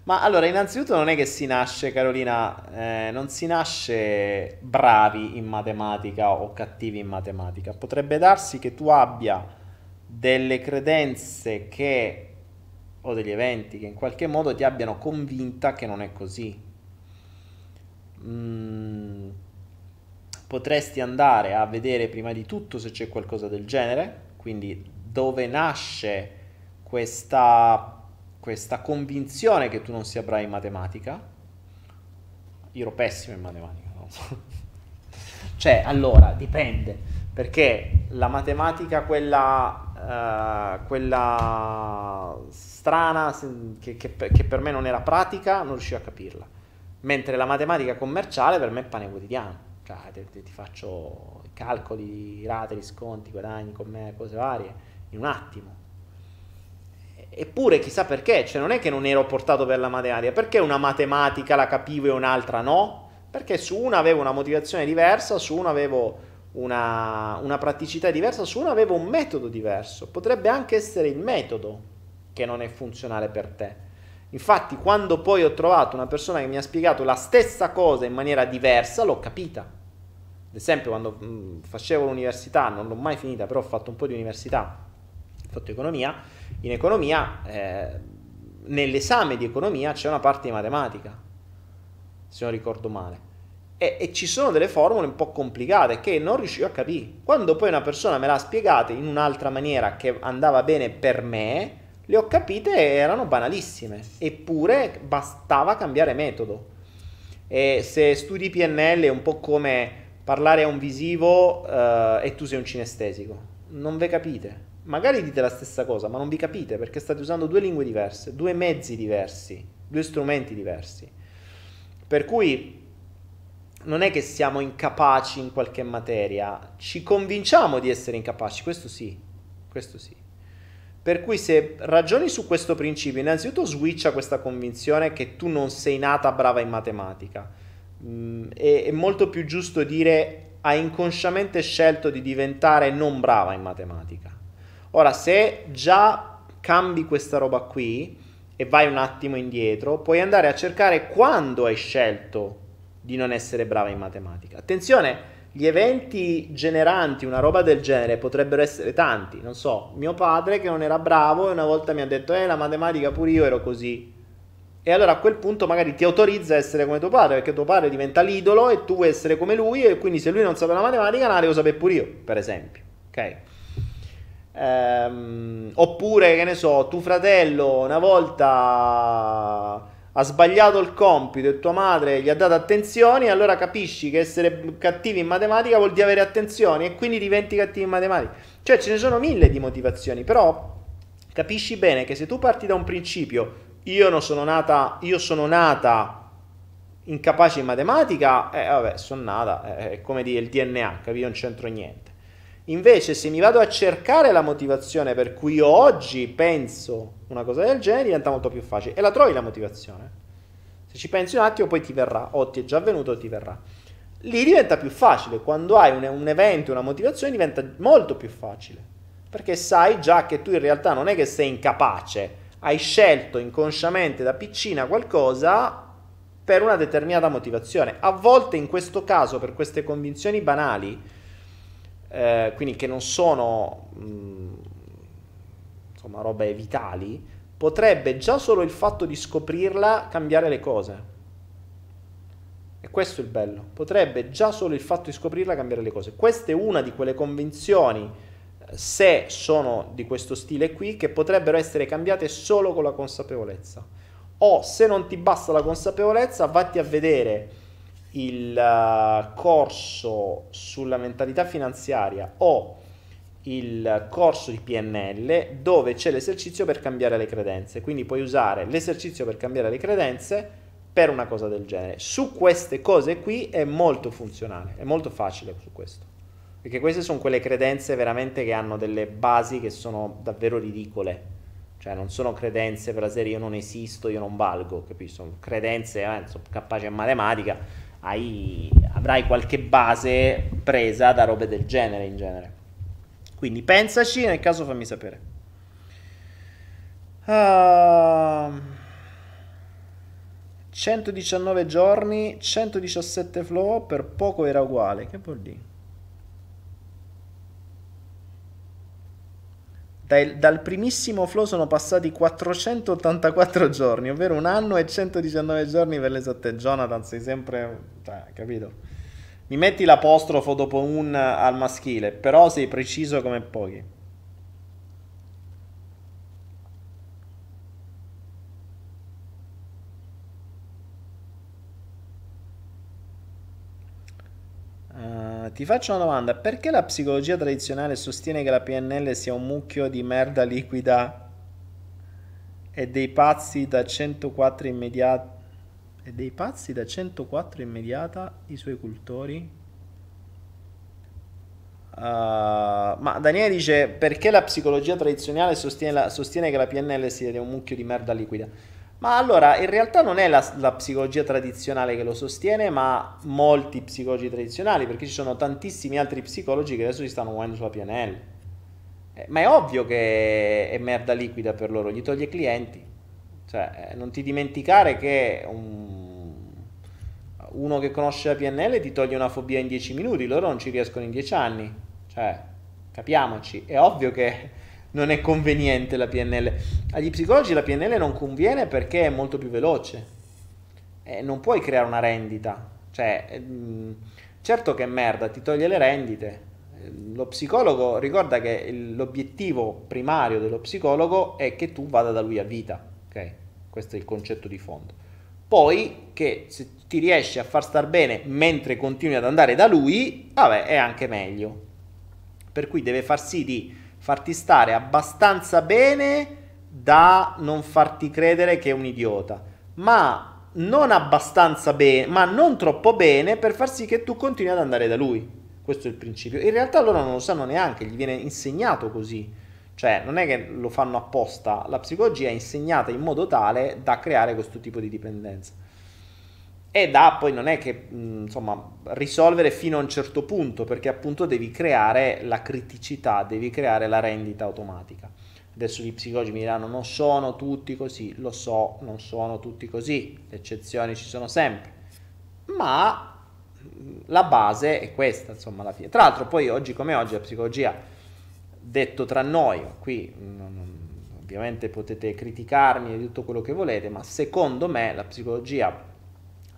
Speaker 2: Ma allora, innanzitutto non è che si nasce, Carolina, eh, non si nasce bravi in matematica o cattivi in matematica. Potrebbe darsi che tu abbia delle credenze che o degli eventi che in qualche modo ti abbiano convinta che non è così. Mm, potresti andare a vedere prima di tutto se c'è qualcosa del genere, quindi dove nasce questa, questa convinzione che tu non sia bravo in matematica. Io ero pessimo in matematica. No? cioè, allora, dipende, perché la matematica, quella, uh, quella strana, che, che, che, per me non era pratica, non riuscivo a capirla. Mentre la matematica commerciale per me è pane quotidiano. Cioè, ti, ti faccio i calcoli, rate, risconti, guadagni, con me, cose varie, in un attimo. Eppure chissà perché, cioè non è che non ero portato per la matematica, perché una matematica la capivo e un'altra no? Perché su una avevo una motivazione diversa, su una avevo una, una praticità diversa, su una avevo un metodo diverso. Potrebbe anche essere il metodo che non è funzionale per te. Infatti, quando poi ho trovato una persona che mi ha spiegato la stessa cosa in maniera diversa, l'ho capita. Ad esempio, quando mh, mm, facevo l'università, non l'ho mai finita, però ho fatto un po' di università, ho fatto economia. In economia, eh, nell'esame di economia c'è una parte di matematica, se non ricordo male. E, e, ci sono delle formule un po' complicate che non riuscivo a capire. Quando poi una persona me l'ha spiegata in un'altra maniera che andava bene per me, le ho capite e erano banalissime, eppure bastava cambiare metodo. E se studi PNL è un po' come parlare a un visivo uh, e tu sei un cinestesico, non ve capite. Magari dite la stessa cosa, ma non vi capite perché state usando due lingue diverse, due mezzi diversi, due strumenti diversi. Per cui non è che siamo incapaci in qualche materia, ci convinciamo di essere incapaci, questo sì, questo sì Per cui se ragioni su questo principio, innanzitutto switcha questa convinzione che tu non sei nata brava in matematica. Mm, è, è molto più giusto dire hai inconsciamente scelto di diventare non brava in matematica. Ora, se già cambi questa roba qui e vai un attimo indietro, puoi andare a cercare quando hai scelto di non essere brava in matematica. Attenzione, gli eventi generanti una roba del genere potrebbero essere tanti. Non so, mio padre che non era bravo e una volta mi ha detto, eh, la matematica pure io ero così. E allora a quel punto magari ti autorizza a essere come tuo padre, perché tuo padre diventa l'idolo e tu vuoi essere come lui, e quindi se lui non sapeva la matematica, la devo sapere pure io, per esempio. Ok? Ehm, oppure, che ne so, tuo fratello una volta ha sbagliato il compito e tua madre gli ha dato attenzioni, allora capisci che essere cattivi in matematica vuol dire avere attenzioni e quindi diventi cattivi in matematica. Cioè ce ne sono mille di motivazioni, però capisci bene che se tu parti da un principio, io non sono nata, io sono nata incapace in matematica, eh vabbè, sono nata, è come dire il DNA, capito? Non c'entro niente. Invece, se mi vado a cercare la motivazione per cui oggi penso una cosa del genere, diventa molto più facile. E la trovi la motivazione. Se ci pensi un attimo, poi ti verrà, o ti è già venuto o ti verrà. Lì diventa più facile. Quando hai un, un evento, una motivazione, diventa molto più facile. Perché sai già che tu in realtà non è che sei incapace, hai scelto inconsciamente da piccina qualcosa per una determinata motivazione. A volte in questo caso, per queste convinzioni banali, eh, quindi che non sono mh, mm, insomma robe vitali, potrebbe già solo il fatto di scoprirla cambiare le cose. E questo è il bello. Potrebbe già solo il fatto di scoprirla cambiare le cose. Questa è una di quelle convinzioni, se sono di questo stile qui, che potrebbero essere cambiate solo con la consapevolezza. O se non ti basta la consapevolezza, vatti a vedere il uh, corso sulla mentalità finanziaria o il corso di PNL dove c'è l'esercizio per cambiare le credenze. Quindi puoi usare l'esercizio per cambiare le credenze per una cosa del genere. Su queste cose qui è molto funzionale, è molto facile su questo. Perché queste sono quelle credenze veramente che hanno delle basi che sono davvero ridicole. Cioè non sono credenze per la serie io non esisto, io non valgo, capisci? Sono credenze, eh, sono capace in matematica, hai, avrai qualche base presa da robe del genere in genere. Quindi pensaci, nel caso fammi sapere. Uh, 119 giorni, 117 flow, per poco era uguale. Che vuol dire? Dai, dal primissimo flow sono passati 484 giorni, ovvero un anno e 119 giorni per l'esatte. Jonathan, sei sempre... Cioè, capito? Mi metti l'apostrofo dopo un al maschile, però sei preciso come pochi. Uh, ti faccio una domanda, perché la psicologia tradizionale sostiene che la PNL sia un mucchio di merda liquida e dei pazzi da 104 immediata e dei pazzi da 104 immediata i suoi cultori? Uh, ma Daniele dice perché la psicologia tradizionale sostiene, la, sostiene che la PNL sia un mucchio di merda liquida? Ma allora, in realtà non è la, la, psicologia tradizionale che lo sostiene, ma molti psicologi tradizionali, perché ci sono tantissimi altri psicologi che adesso si stanno muovendo sulla PNL. Eh, ma è ovvio che è merda liquida per loro, gli toglie clienti. Cioè, eh, non ti dimenticare che un, uno che conosce la PNL ti toglie una fobia in 10 minuti, loro non ci riescono in 10 anni. Cioè, capiamoci, è ovvio che non è conveniente la PNL. Agli psicologi la PNL non conviene perché è molto più veloce. E non puoi creare una rendita. Cioè, mh, mm, certo che merda, ti toglie le rendite. Lo psicologo ricorda che l'obiettivo primario dello psicologo è che tu vada da lui a vita. Ok? Questo è il concetto di fondo. Poi che se ti riesci a far star bene mentre continui ad andare da lui, vabbè, è anche meglio. Per cui deve far sì di farti stare abbastanza bene da non farti credere che è un idiota, ma non abbastanza bene, ma non troppo bene per far sì che tu continui ad andare da lui. Questo è il principio. In realtà loro non lo sanno neanche, gli viene insegnato così, Cioè, non è che lo fanno apposta, la psicologia è insegnata in modo tale da creare questo tipo di dipendenza. E da poi non è che, insomma, risolvere fino a un certo punto, perché appunto devi creare la criticità, devi creare la rendita automatica. Adesso gli psicologi mi diranno non sono tutti così, lo so, non sono tutti così, le eccezioni ci sono sempre, ma la base è questa, insomma, alla fine. Tra l'altro poi oggi come oggi la psicologia detto tra noi, qui ovviamente potete criticarmi e tutto quello che volete, ma secondo me la psicologia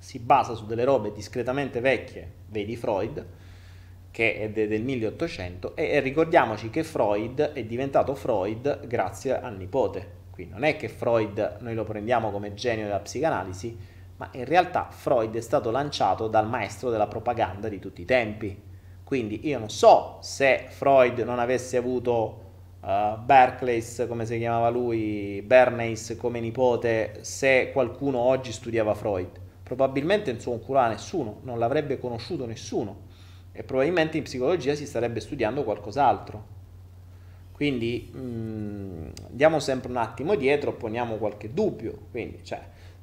Speaker 2: si basa su delle robe discretamente vecchie, vedi Freud, che è de- del 1800, e, e ricordiamoci che Freud è diventato Freud grazie al nipote. Qui non è che Freud noi lo prendiamo come genio della psicanalisi, ma in realtà Freud è stato lanciato dal maestro della propaganda di tutti i tempi, quindi io non so se Freud non avesse avuto uh, Berkeley, come si chiamava lui, Bernays come nipote, se qualcuno oggi studiava Freud. Probabilmente in suo curava nessuno, non l'avrebbe conosciuto nessuno e probabilmente in psicologia si starebbe studiando qualcos'altro. Quindi mh, mm, andiamo sempre un attimo dietro, poniamo qualche dubbio. Quindi, cioè,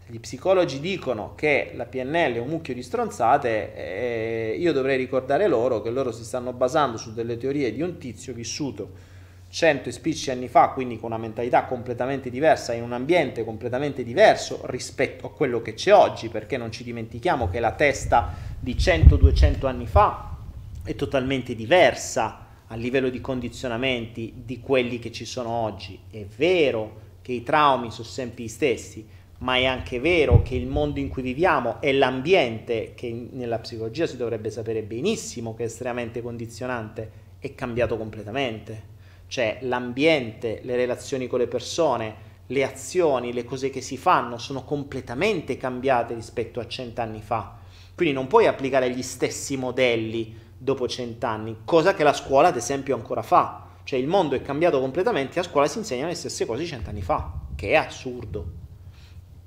Speaker 2: gli psicologi dicono che la PNL è un mucchio di stronzate, eh, io dovrei ricordare loro che loro si stanno basando su delle teorie di un tizio vissuto cento e spicci anni fa, quindi con una mentalità completamente diversa, in un ambiente completamente diverso rispetto a quello che c'è oggi, perché non ci dimentichiamo che la testa di 100-200 anni fa è totalmente diversa a livello di condizionamenti di quelli che ci sono oggi. È vero che i traumi sono sempre gli stessi, ma è anche vero che il mondo in cui viviamo è l'ambiente che nella psicologia si dovrebbe sapere benissimo che è estremamente condizionante, è cambiato completamente. Cioè l'ambiente, le relazioni con le persone, le azioni, le cose che si fanno sono completamente cambiate rispetto a cent'anni fa. Quindi non puoi applicare gli stessi modelli dopo cent'anni, cosa che la scuola ad esempio ancora fa. Cioè il mondo è cambiato completamente, a scuola si insegnano le stesse cose cent'anni fa, che è assurdo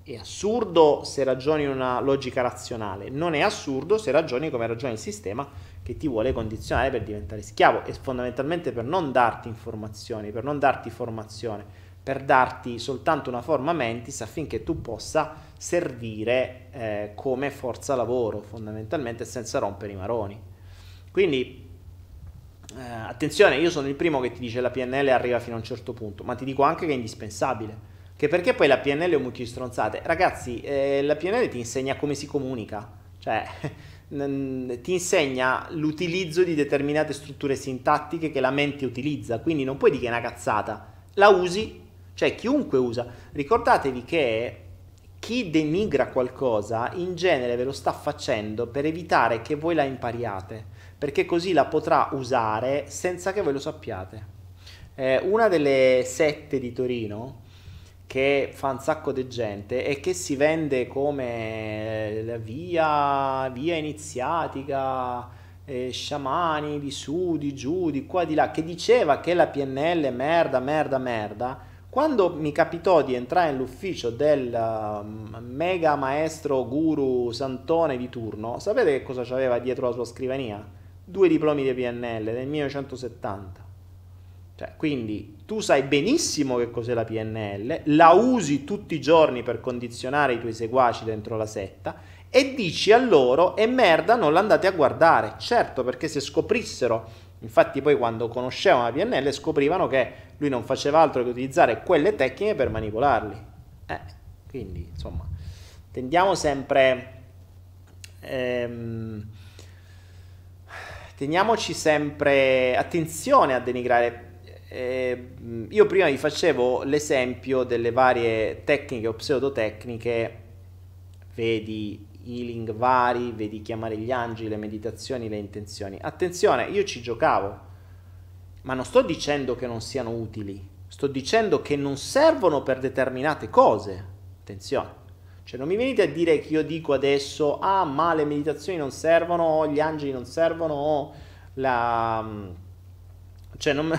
Speaker 2: è assurdo se ragioni in una logica razionale, non è assurdo se ragioni come ragiona il sistema che ti vuole condizionare per diventare schiavo e fondamentalmente per non darti informazioni, per non darti formazione, per darti soltanto una forma mentis affinché tu possa servire eh, come forza lavoro fondamentalmente senza rompere i maroni. Quindi eh, attenzione, io sono il primo che ti dice la PNL arriva fino a un certo punto, ma ti dico anche che è indispensabile che perché poi la PNL è un mucchio di stronzate? Ragazzi, eh, la PNL ti insegna come si comunica, cioè ti insegna l'utilizzo di determinate strutture sintattiche che la mente utilizza, quindi non puoi dire che è una cazzata, la usi, cioè chiunque usa. Ricordatevi che chi denigra qualcosa in genere ve lo sta facendo per evitare che voi la impariate, perché così la potrà usare senza che voi lo sappiate. Eh, una delle sette di Torino, che fa un sacco di gente e che si vende come la via, via iniziatica, eh, sciamani di su, di giù, di qua, di là, che diceva che la PNL è merda, merda, merda. Quando mi capitò di entrare nell'ufficio del uh, mega maestro guru Santone di turno, sapete che cosa c'aveva dietro la sua scrivania? Due diplomi di PNL del 1970 cioè, quindi tu sai benissimo che cos'è la PNL, la usi tutti i giorni per condizionare i tuoi seguaci dentro la setta e dici a loro e merda non l'andate a guardare. Certo, perché se scoprissero, infatti poi quando conoscevano la PNL scoprivano che lui non faceva altro che utilizzare quelle tecniche per manipolarli. Eh, quindi, insomma, tendiamo sempre... Ehm, teniamoci sempre attenzione a denigrare eh, io prima vi facevo l'esempio delle varie tecniche o pseudotecniche, vedi healing vari, vedi chiamare gli angeli, le meditazioni, le intenzioni. Attenzione, io ci giocavo, ma non sto dicendo che non siano utili, sto dicendo che non servono per determinate cose. Attenzione. Cioè non mi venite a dire che io dico adesso, ah ma le meditazioni non servono, gli angeli non servono, la cioè, non,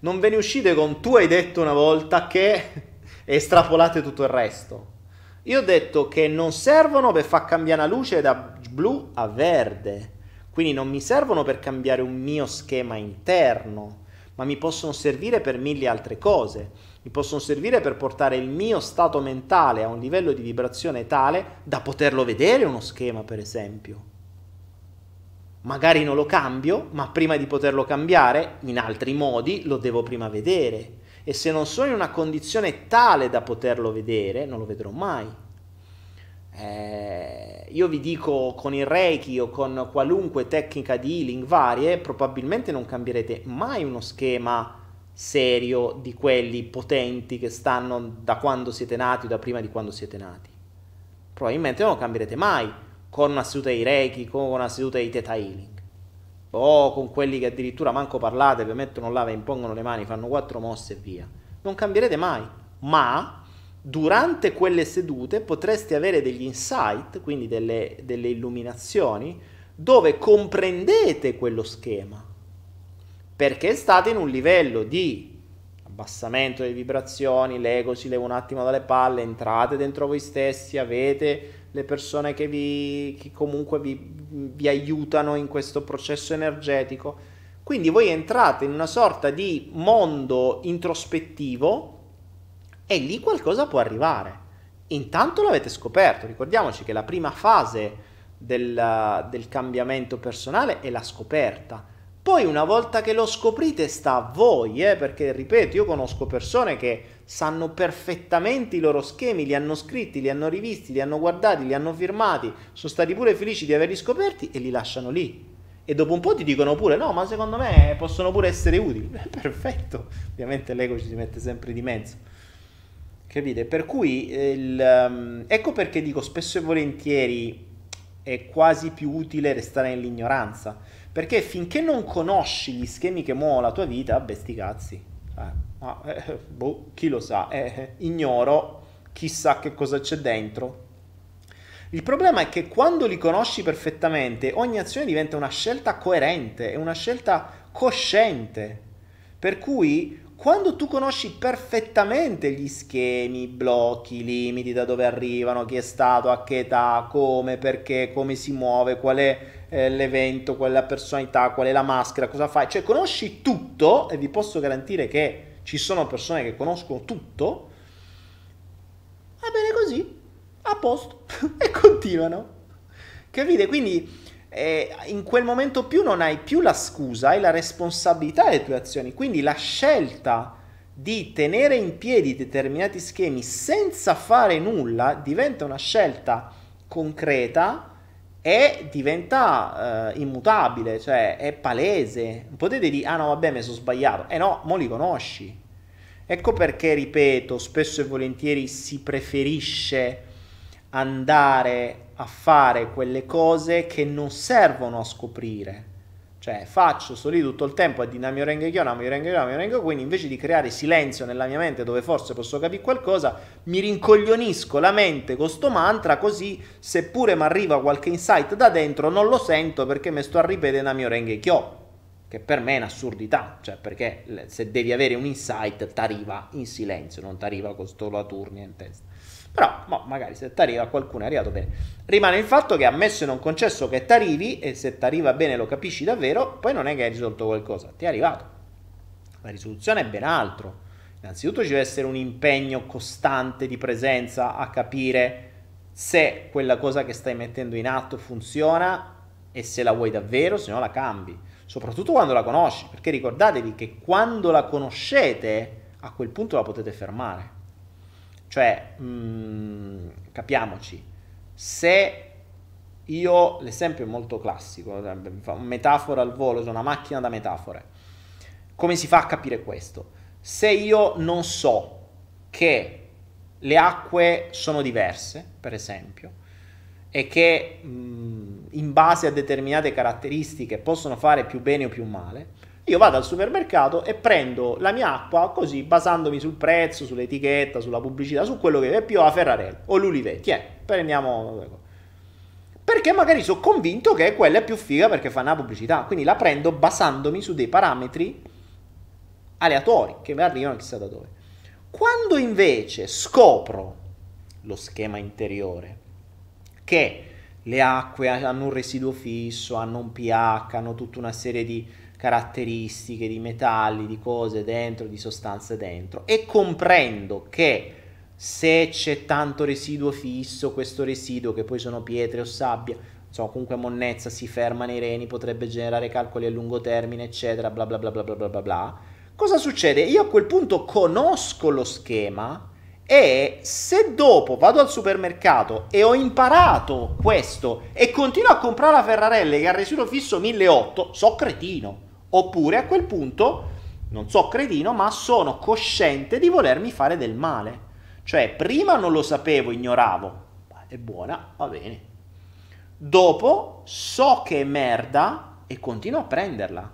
Speaker 2: non ve ne uscite con tu hai detto una volta che estrapolate tutto il resto. Io ho detto che non servono per far cambiare la luce da blu a verde. Quindi non mi servono per cambiare un mio schema interno, ma mi possono servire per mille altre cose. Mi possono servire per portare il mio stato mentale a un livello di vibrazione tale da poterlo vedere uno schema, per esempio. Magari non lo cambio, ma prima di poterlo cambiare, in altri modi, lo devo prima vedere. E se non sono in una condizione tale da poterlo vedere, non lo vedrò mai. Eh, io vi dico con il Reiki o con qualunque tecnica di healing varie, probabilmente non cambierete mai uno schema serio di quelli potenti che stanno da quando siete nati o da prima di quando siete nati. Probabilmente non lo cambierete mai con una seduta di Reiki, con una seduta di Theta Healing. O con quelli che addirittura manco parlate, vi mettono là, vi impongono le mani, fanno quattro mosse e via. Non cambierete mai, ma durante quelle sedute potreste avere degli insight, quindi delle, delle illuminazioni, dove comprendete quello schema, perché state in un livello di abbassamento delle vibrazioni, l'ego si leva un attimo dalle palle, entrate dentro voi stessi, avete le persone che, vi, che comunque vi, vi aiutano in questo processo energetico. Quindi voi entrate in una sorta di mondo introspettivo e lì qualcosa può arrivare. Intanto l'avete scoperto, ricordiamoci che la prima fase del, del cambiamento personale è la scoperta. Poi una volta che lo scoprite sta a voi, eh, perché ripeto, io conosco persone che sanno perfettamente i loro schemi, li hanno scritti, li hanno rivisti, li hanno guardati, li hanno firmati, sono stati pure felici di averli scoperti e li lasciano lì. E dopo un po' ti dicono pure no, ma secondo me possono pure essere utili. Perfetto, ovviamente l'ego ci si mette sempre di mezzo. Capite? Per cui il, um, ecco perché dico spesso e volentieri è quasi più utile restare nell'ignoranza. Perché finché non conosci gli schemi che muovono la tua vita, vabbè, sti cazzi. Eh, eh, boh, chi lo sa, eh, ignoro, chissà che cosa c'è dentro. Il problema è che quando li conosci perfettamente, ogni azione diventa una scelta coerente, è una scelta cosciente. Per cui quando tu conosci perfettamente gli schemi, i blocchi, i limiti, da dove arrivano, chi è stato, a che età, come, perché, come si muove, qual è eh, l'evento, qual è la personalità, qual è la maschera, cosa fai, cioè conosci tutto e vi posso garantire che ci sono persone che conoscono tutto, va bene così, a posto, e continuano. Capite? Quindi eh, in quel momento più non hai più la scusa, hai la responsabilità delle tue azioni. Quindi la scelta di tenere in piedi determinati schemi senza fare nulla diventa una scelta concreta e diventa uh, immutabile, cioè è palese. Potete dire, ah no, vabbè, mi sono sbagliato. Eh no, mo li conosci. Ecco perché, ripeto, spesso e volentieri si preferisce andare a fare quelle cose che non servono a scoprire. Cioè, faccio, sto lì tutto il tempo a dire Namio Rengekyo, Namio Rengekyo, Namio Rengekyo, quindi invece di creare silenzio nella mia mente dove forse posso capire qualcosa, mi rincoglionisco la mente con sto mantra, così seppure mi arriva qualche insight da dentro non lo sento perché mi sto a ripetere Namio Rengekyo, che per me è un'assurdità, cioè perché se devi avere un insight ti arriva in silenzio, non ti arriva con sto laturnia in testa. Però, boh, magari se ti arriva qualcuno è arrivato bene. Rimane il fatto che ammesso e non concesso che ti arrivi, e se ti arriva bene lo capisci davvero, poi non è che hai risolto qualcosa, ti è arrivato. La risoluzione è ben altro. Innanzitutto ci deve essere un impegno costante di presenza a capire se quella cosa che stai mettendo in atto funziona e se la vuoi davvero, se no la cambi. Soprattutto quando la conosci, perché ricordatevi che quando la conoscete, a quel punto la potete fermare. Cioè, mh, mm, capiamoci, se io, l'esempio è molto classico, metafora al volo, sono una macchina da metafore. Come si fa a capire questo? Se io non so che le acque sono diverse, per esempio, e che mh, mm, in base a determinate caratteristiche possono fare più bene o più male, io vado al supermercato e prendo la mia acqua così basandomi sul prezzo, sull'etichetta, sulla pubblicità, su quello che è più a Ferrarello o l'Ulivetti. Eh, prendiamo perché magari sono convinto che quella è più figa perché fa una pubblicità, quindi la prendo basandomi su dei parametri aleatori che mi arrivano chissà da dove. Quando invece scopro lo schema interiore che le acque hanno un residuo fisso, hanno un pH, hanno tutta una serie di caratteristiche di metalli, di cose dentro, di sostanze dentro e comprendo che se c'è tanto residuo fisso, questo residuo che poi sono pietre o sabbia, insomma comunque monnezza si ferma nei reni, potrebbe generare calcoli a lungo termine, eccetera, bla bla bla bla bla bla bla. Cosa succede? Io a quel punto conosco lo schema e se dopo vado al supermercato e ho imparato questo e continuo a comprare la Ferrarelle che ha residuo fisso 1800, so cretino. Oppure a quel punto non so cretino, ma sono cosciente di volermi fare del male. Cioè, prima non lo sapevo, ignoravo. È buona, va bene. Dopo so che è merda e continuo a prenderla.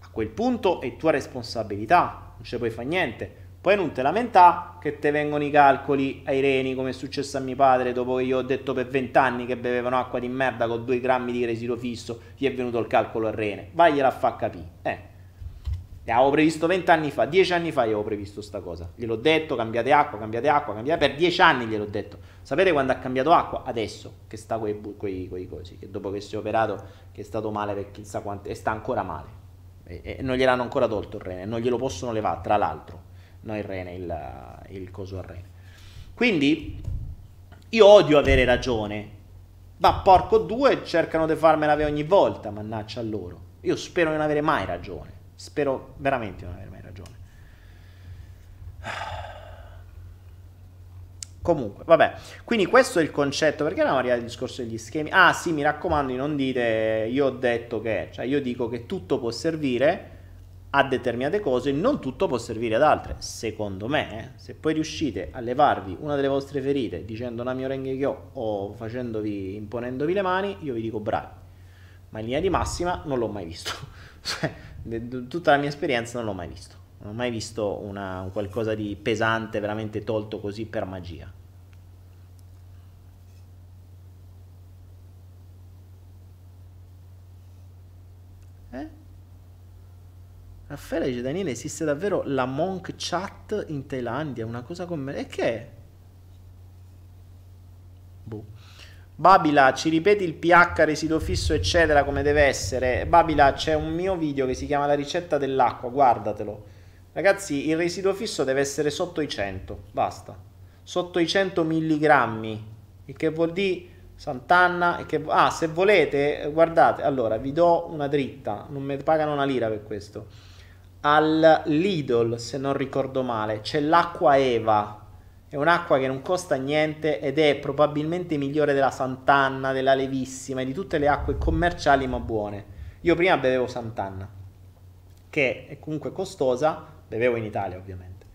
Speaker 2: A quel punto è tua responsabilità, non ci puoi fare niente poi non te lamenta che te vengono i calcoli ai reni, come è successo a mio padre dopo che io ho detto per vent'anni che bevevano acqua di merda con due grammi di residuo fisso, gli è venuto il calcolo al rene. Vagliela a fa capire. Eh. L'avevo previsto vent'anni fa, dieci anni fa io avevo previsto sta cosa. Gliel'ho detto, cambiate acqua, cambiate acqua, cambiate... Per dieci anni gliel'ho detto. Sapete quando ha cambiato acqua? Adesso, che sta quei, quei, quei cosi, che dopo che si è operato, che è stato male per chissà quanto... e sta ancora male. E, e non gliel'hanno ancora tolto il rene, non glielo possono levare, tra l'altro no il rene, il, il coso al rene. Quindi io odio avere ragione, ma porco due cercano di farmela ogni volta, mannaggia a loro. Io spero di non avere mai ragione, spero veramente di non avere mai ragione. Comunque, vabbè, quindi questo è il concetto, perché non arrivato al discorso degli schemi? Ah sì, mi raccomando non dite, io ho detto che, cioè io dico che tutto può servire, a determinate cose, non tutto può servire ad altre. Secondo me, eh, se poi riuscite a levarvi una delle vostre ferite dicendo che ho o facendovi, imponendovi le mani, io vi dico bravi. Ma in linea di massima non l'ho mai visto. Cioè, tutta la mia esperienza non l'ho mai visto. Non ho mai visto una, un qualcosa di pesante veramente tolto così per magia. Raffaele dice Daniele esiste davvero la Monk Chat in Thailandia, una cosa come... E che è? Boh. Babila, ci ripeti il pH, residuo fisso, eccetera, come deve essere. Babila, c'è un mio video che si chiama La ricetta dell'acqua, guardatelo. Ragazzi, il residuo fisso deve essere sotto i 100, basta. Sotto i 100 milligrammi, il che vuol dire Sant'Anna. Che... Ah, se volete, guardate, allora vi do una dritta, non mi pagano una lira per questo al Lidl, se non ricordo male, c'è l'acqua Eva. È un'acqua che non costa niente ed è probabilmente migliore della Sant'Anna, della Levissima e di tutte le acque commerciali ma buone. Io prima bevevo Sant'Anna, che è comunque costosa, bevevo in Italia ovviamente,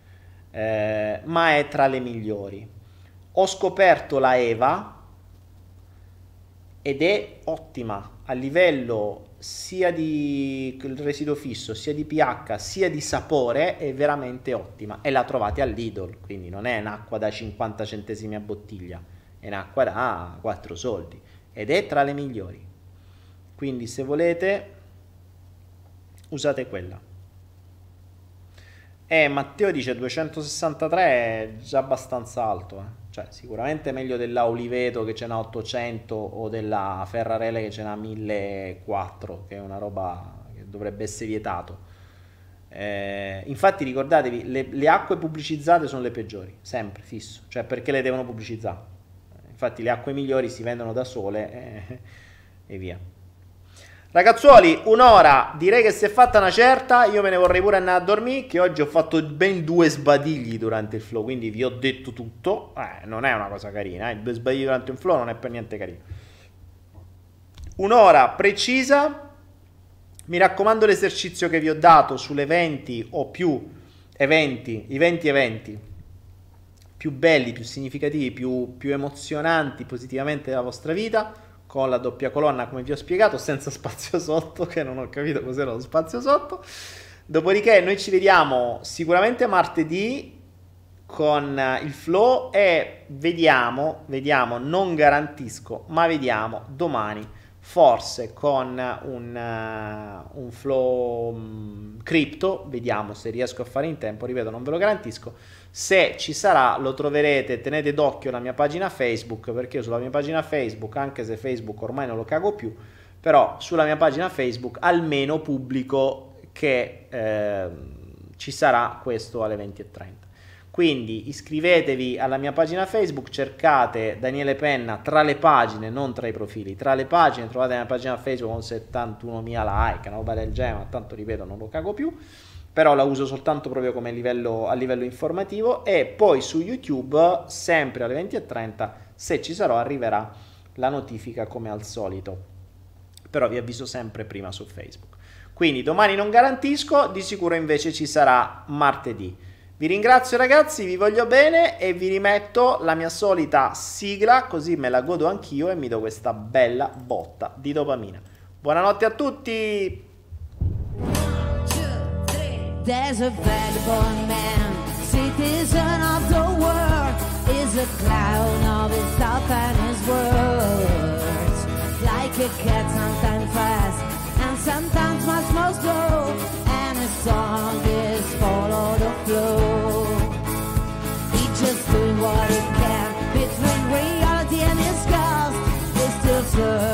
Speaker 2: eh, ma è tra le migliori. Ho scoperto la Eva ed è ottima a livello sia di residuo fisso, sia di pH, sia di sapore è veramente ottima e la trovate all'Idol, quindi non è un'acqua da 50 centesimi a bottiglia, è un'acqua da 4 soldi ed è tra le migliori. Quindi se volete usate quella. E Matteo dice 263 è già abbastanza alto, eh. Cioè, sicuramente meglio della Oliveto che ce n'ha 800 o della Ferrarelle che ce n'ha 1400, che è una roba che dovrebbe essere vietato. Eh, infatti ricordatevi, le, le, acque pubblicizzate sono le peggiori, sempre, fisso. Cioè, perché le devono pubblicizzare? Infatti le acque migliori si vendono da sole eh, e via. Ragazzuoli, un'ora, direi che si è fatta una certa, io me ne vorrei pure andare a dormire, che oggi ho fatto ben due sbadigli durante il flow, quindi vi ho detto tutto, eh, non è una cosa carina, eh? due sbadigli durante un flow non è per niente carino. Un'ora precisa, mi raccomando l'esercizio che vi ho dato sulle 20 o più eventi, i 20 eventi più belli, più significativi, più, più emozionanti positivamente della vostra vita con la doppia colonna come vi ho spiegato senza spazio sotto che non ho capito cos'era lo spazio sotto. Dopodiché noi ci vediamo sicuramente martedì con il flow e vediamo vediamo non garantisco ma vediamo domani forse con un, uh, un flow um, crypto vediamo se riesco a fare in tempo ripeto non ve lo garantisco se ci sarà lo troverete, tenete d'occhio la mia pagina Facebook perché io sulla mia pagina Facebook, anche se Facebook ormai non lo cago più, però sulla mia pagina Facebook almeno pubblico che eh, ci sarà questo alle 20.30. Quindi iscrivetevi alla mia pagina Facebook, cercate Daniele Penna tra le pagine, non tra i profili, tra le pagine trovate la mia pagina Facebook con 71.000 like, una roba del genere, ma tanto ripeto non lo cago più, però la uso soltanto proprio come livello, a livello informativo e poi su YouTube sempre alle 20.30 se ci sarò arriverà la notifica come al solito, però vi avviso sempre prima su Facebook. Quindi domani non garantisco, di sicuro invece ci sarà martedì. Vi ringrazio ragazzi, vi voglio bene e vi rimetto la mia solita sigla così me la godo anch'io e mi do questa bella botta di dopamina. Buonanotte a tutti!
Speaker 1: There's a vagabond man, citizen of the world, is a clown of his thoughts and his words. Like a cat, sometimes fast and sometimes much more slow, and his song is follow the flow. He just doing what he can between reality and his ghost. He's still searching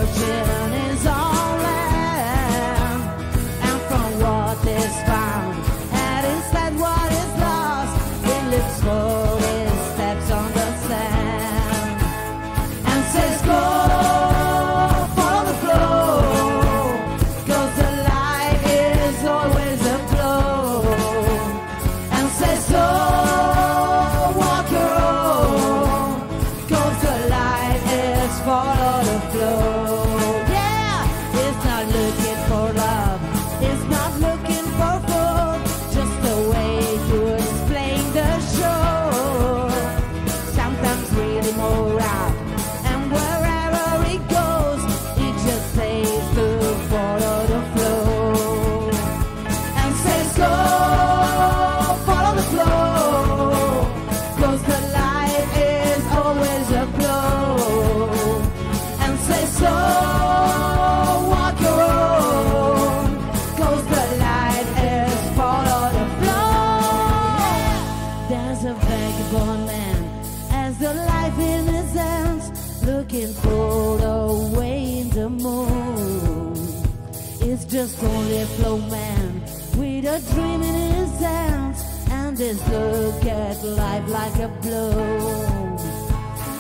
Speaker 1: just only a flow man with a dream in his hands and his look at life like a blow.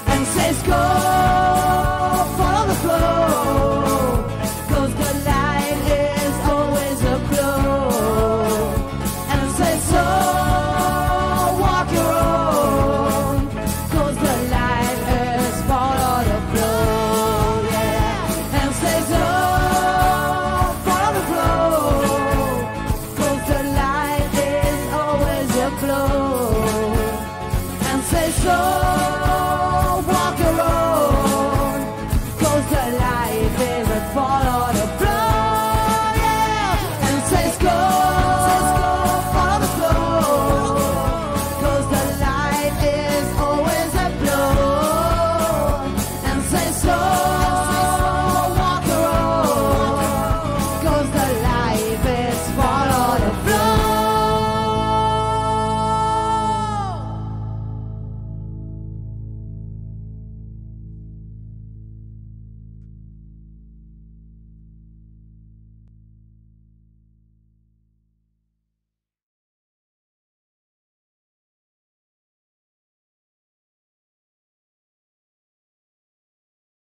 Speaker 1: And says, Go, follow the flow.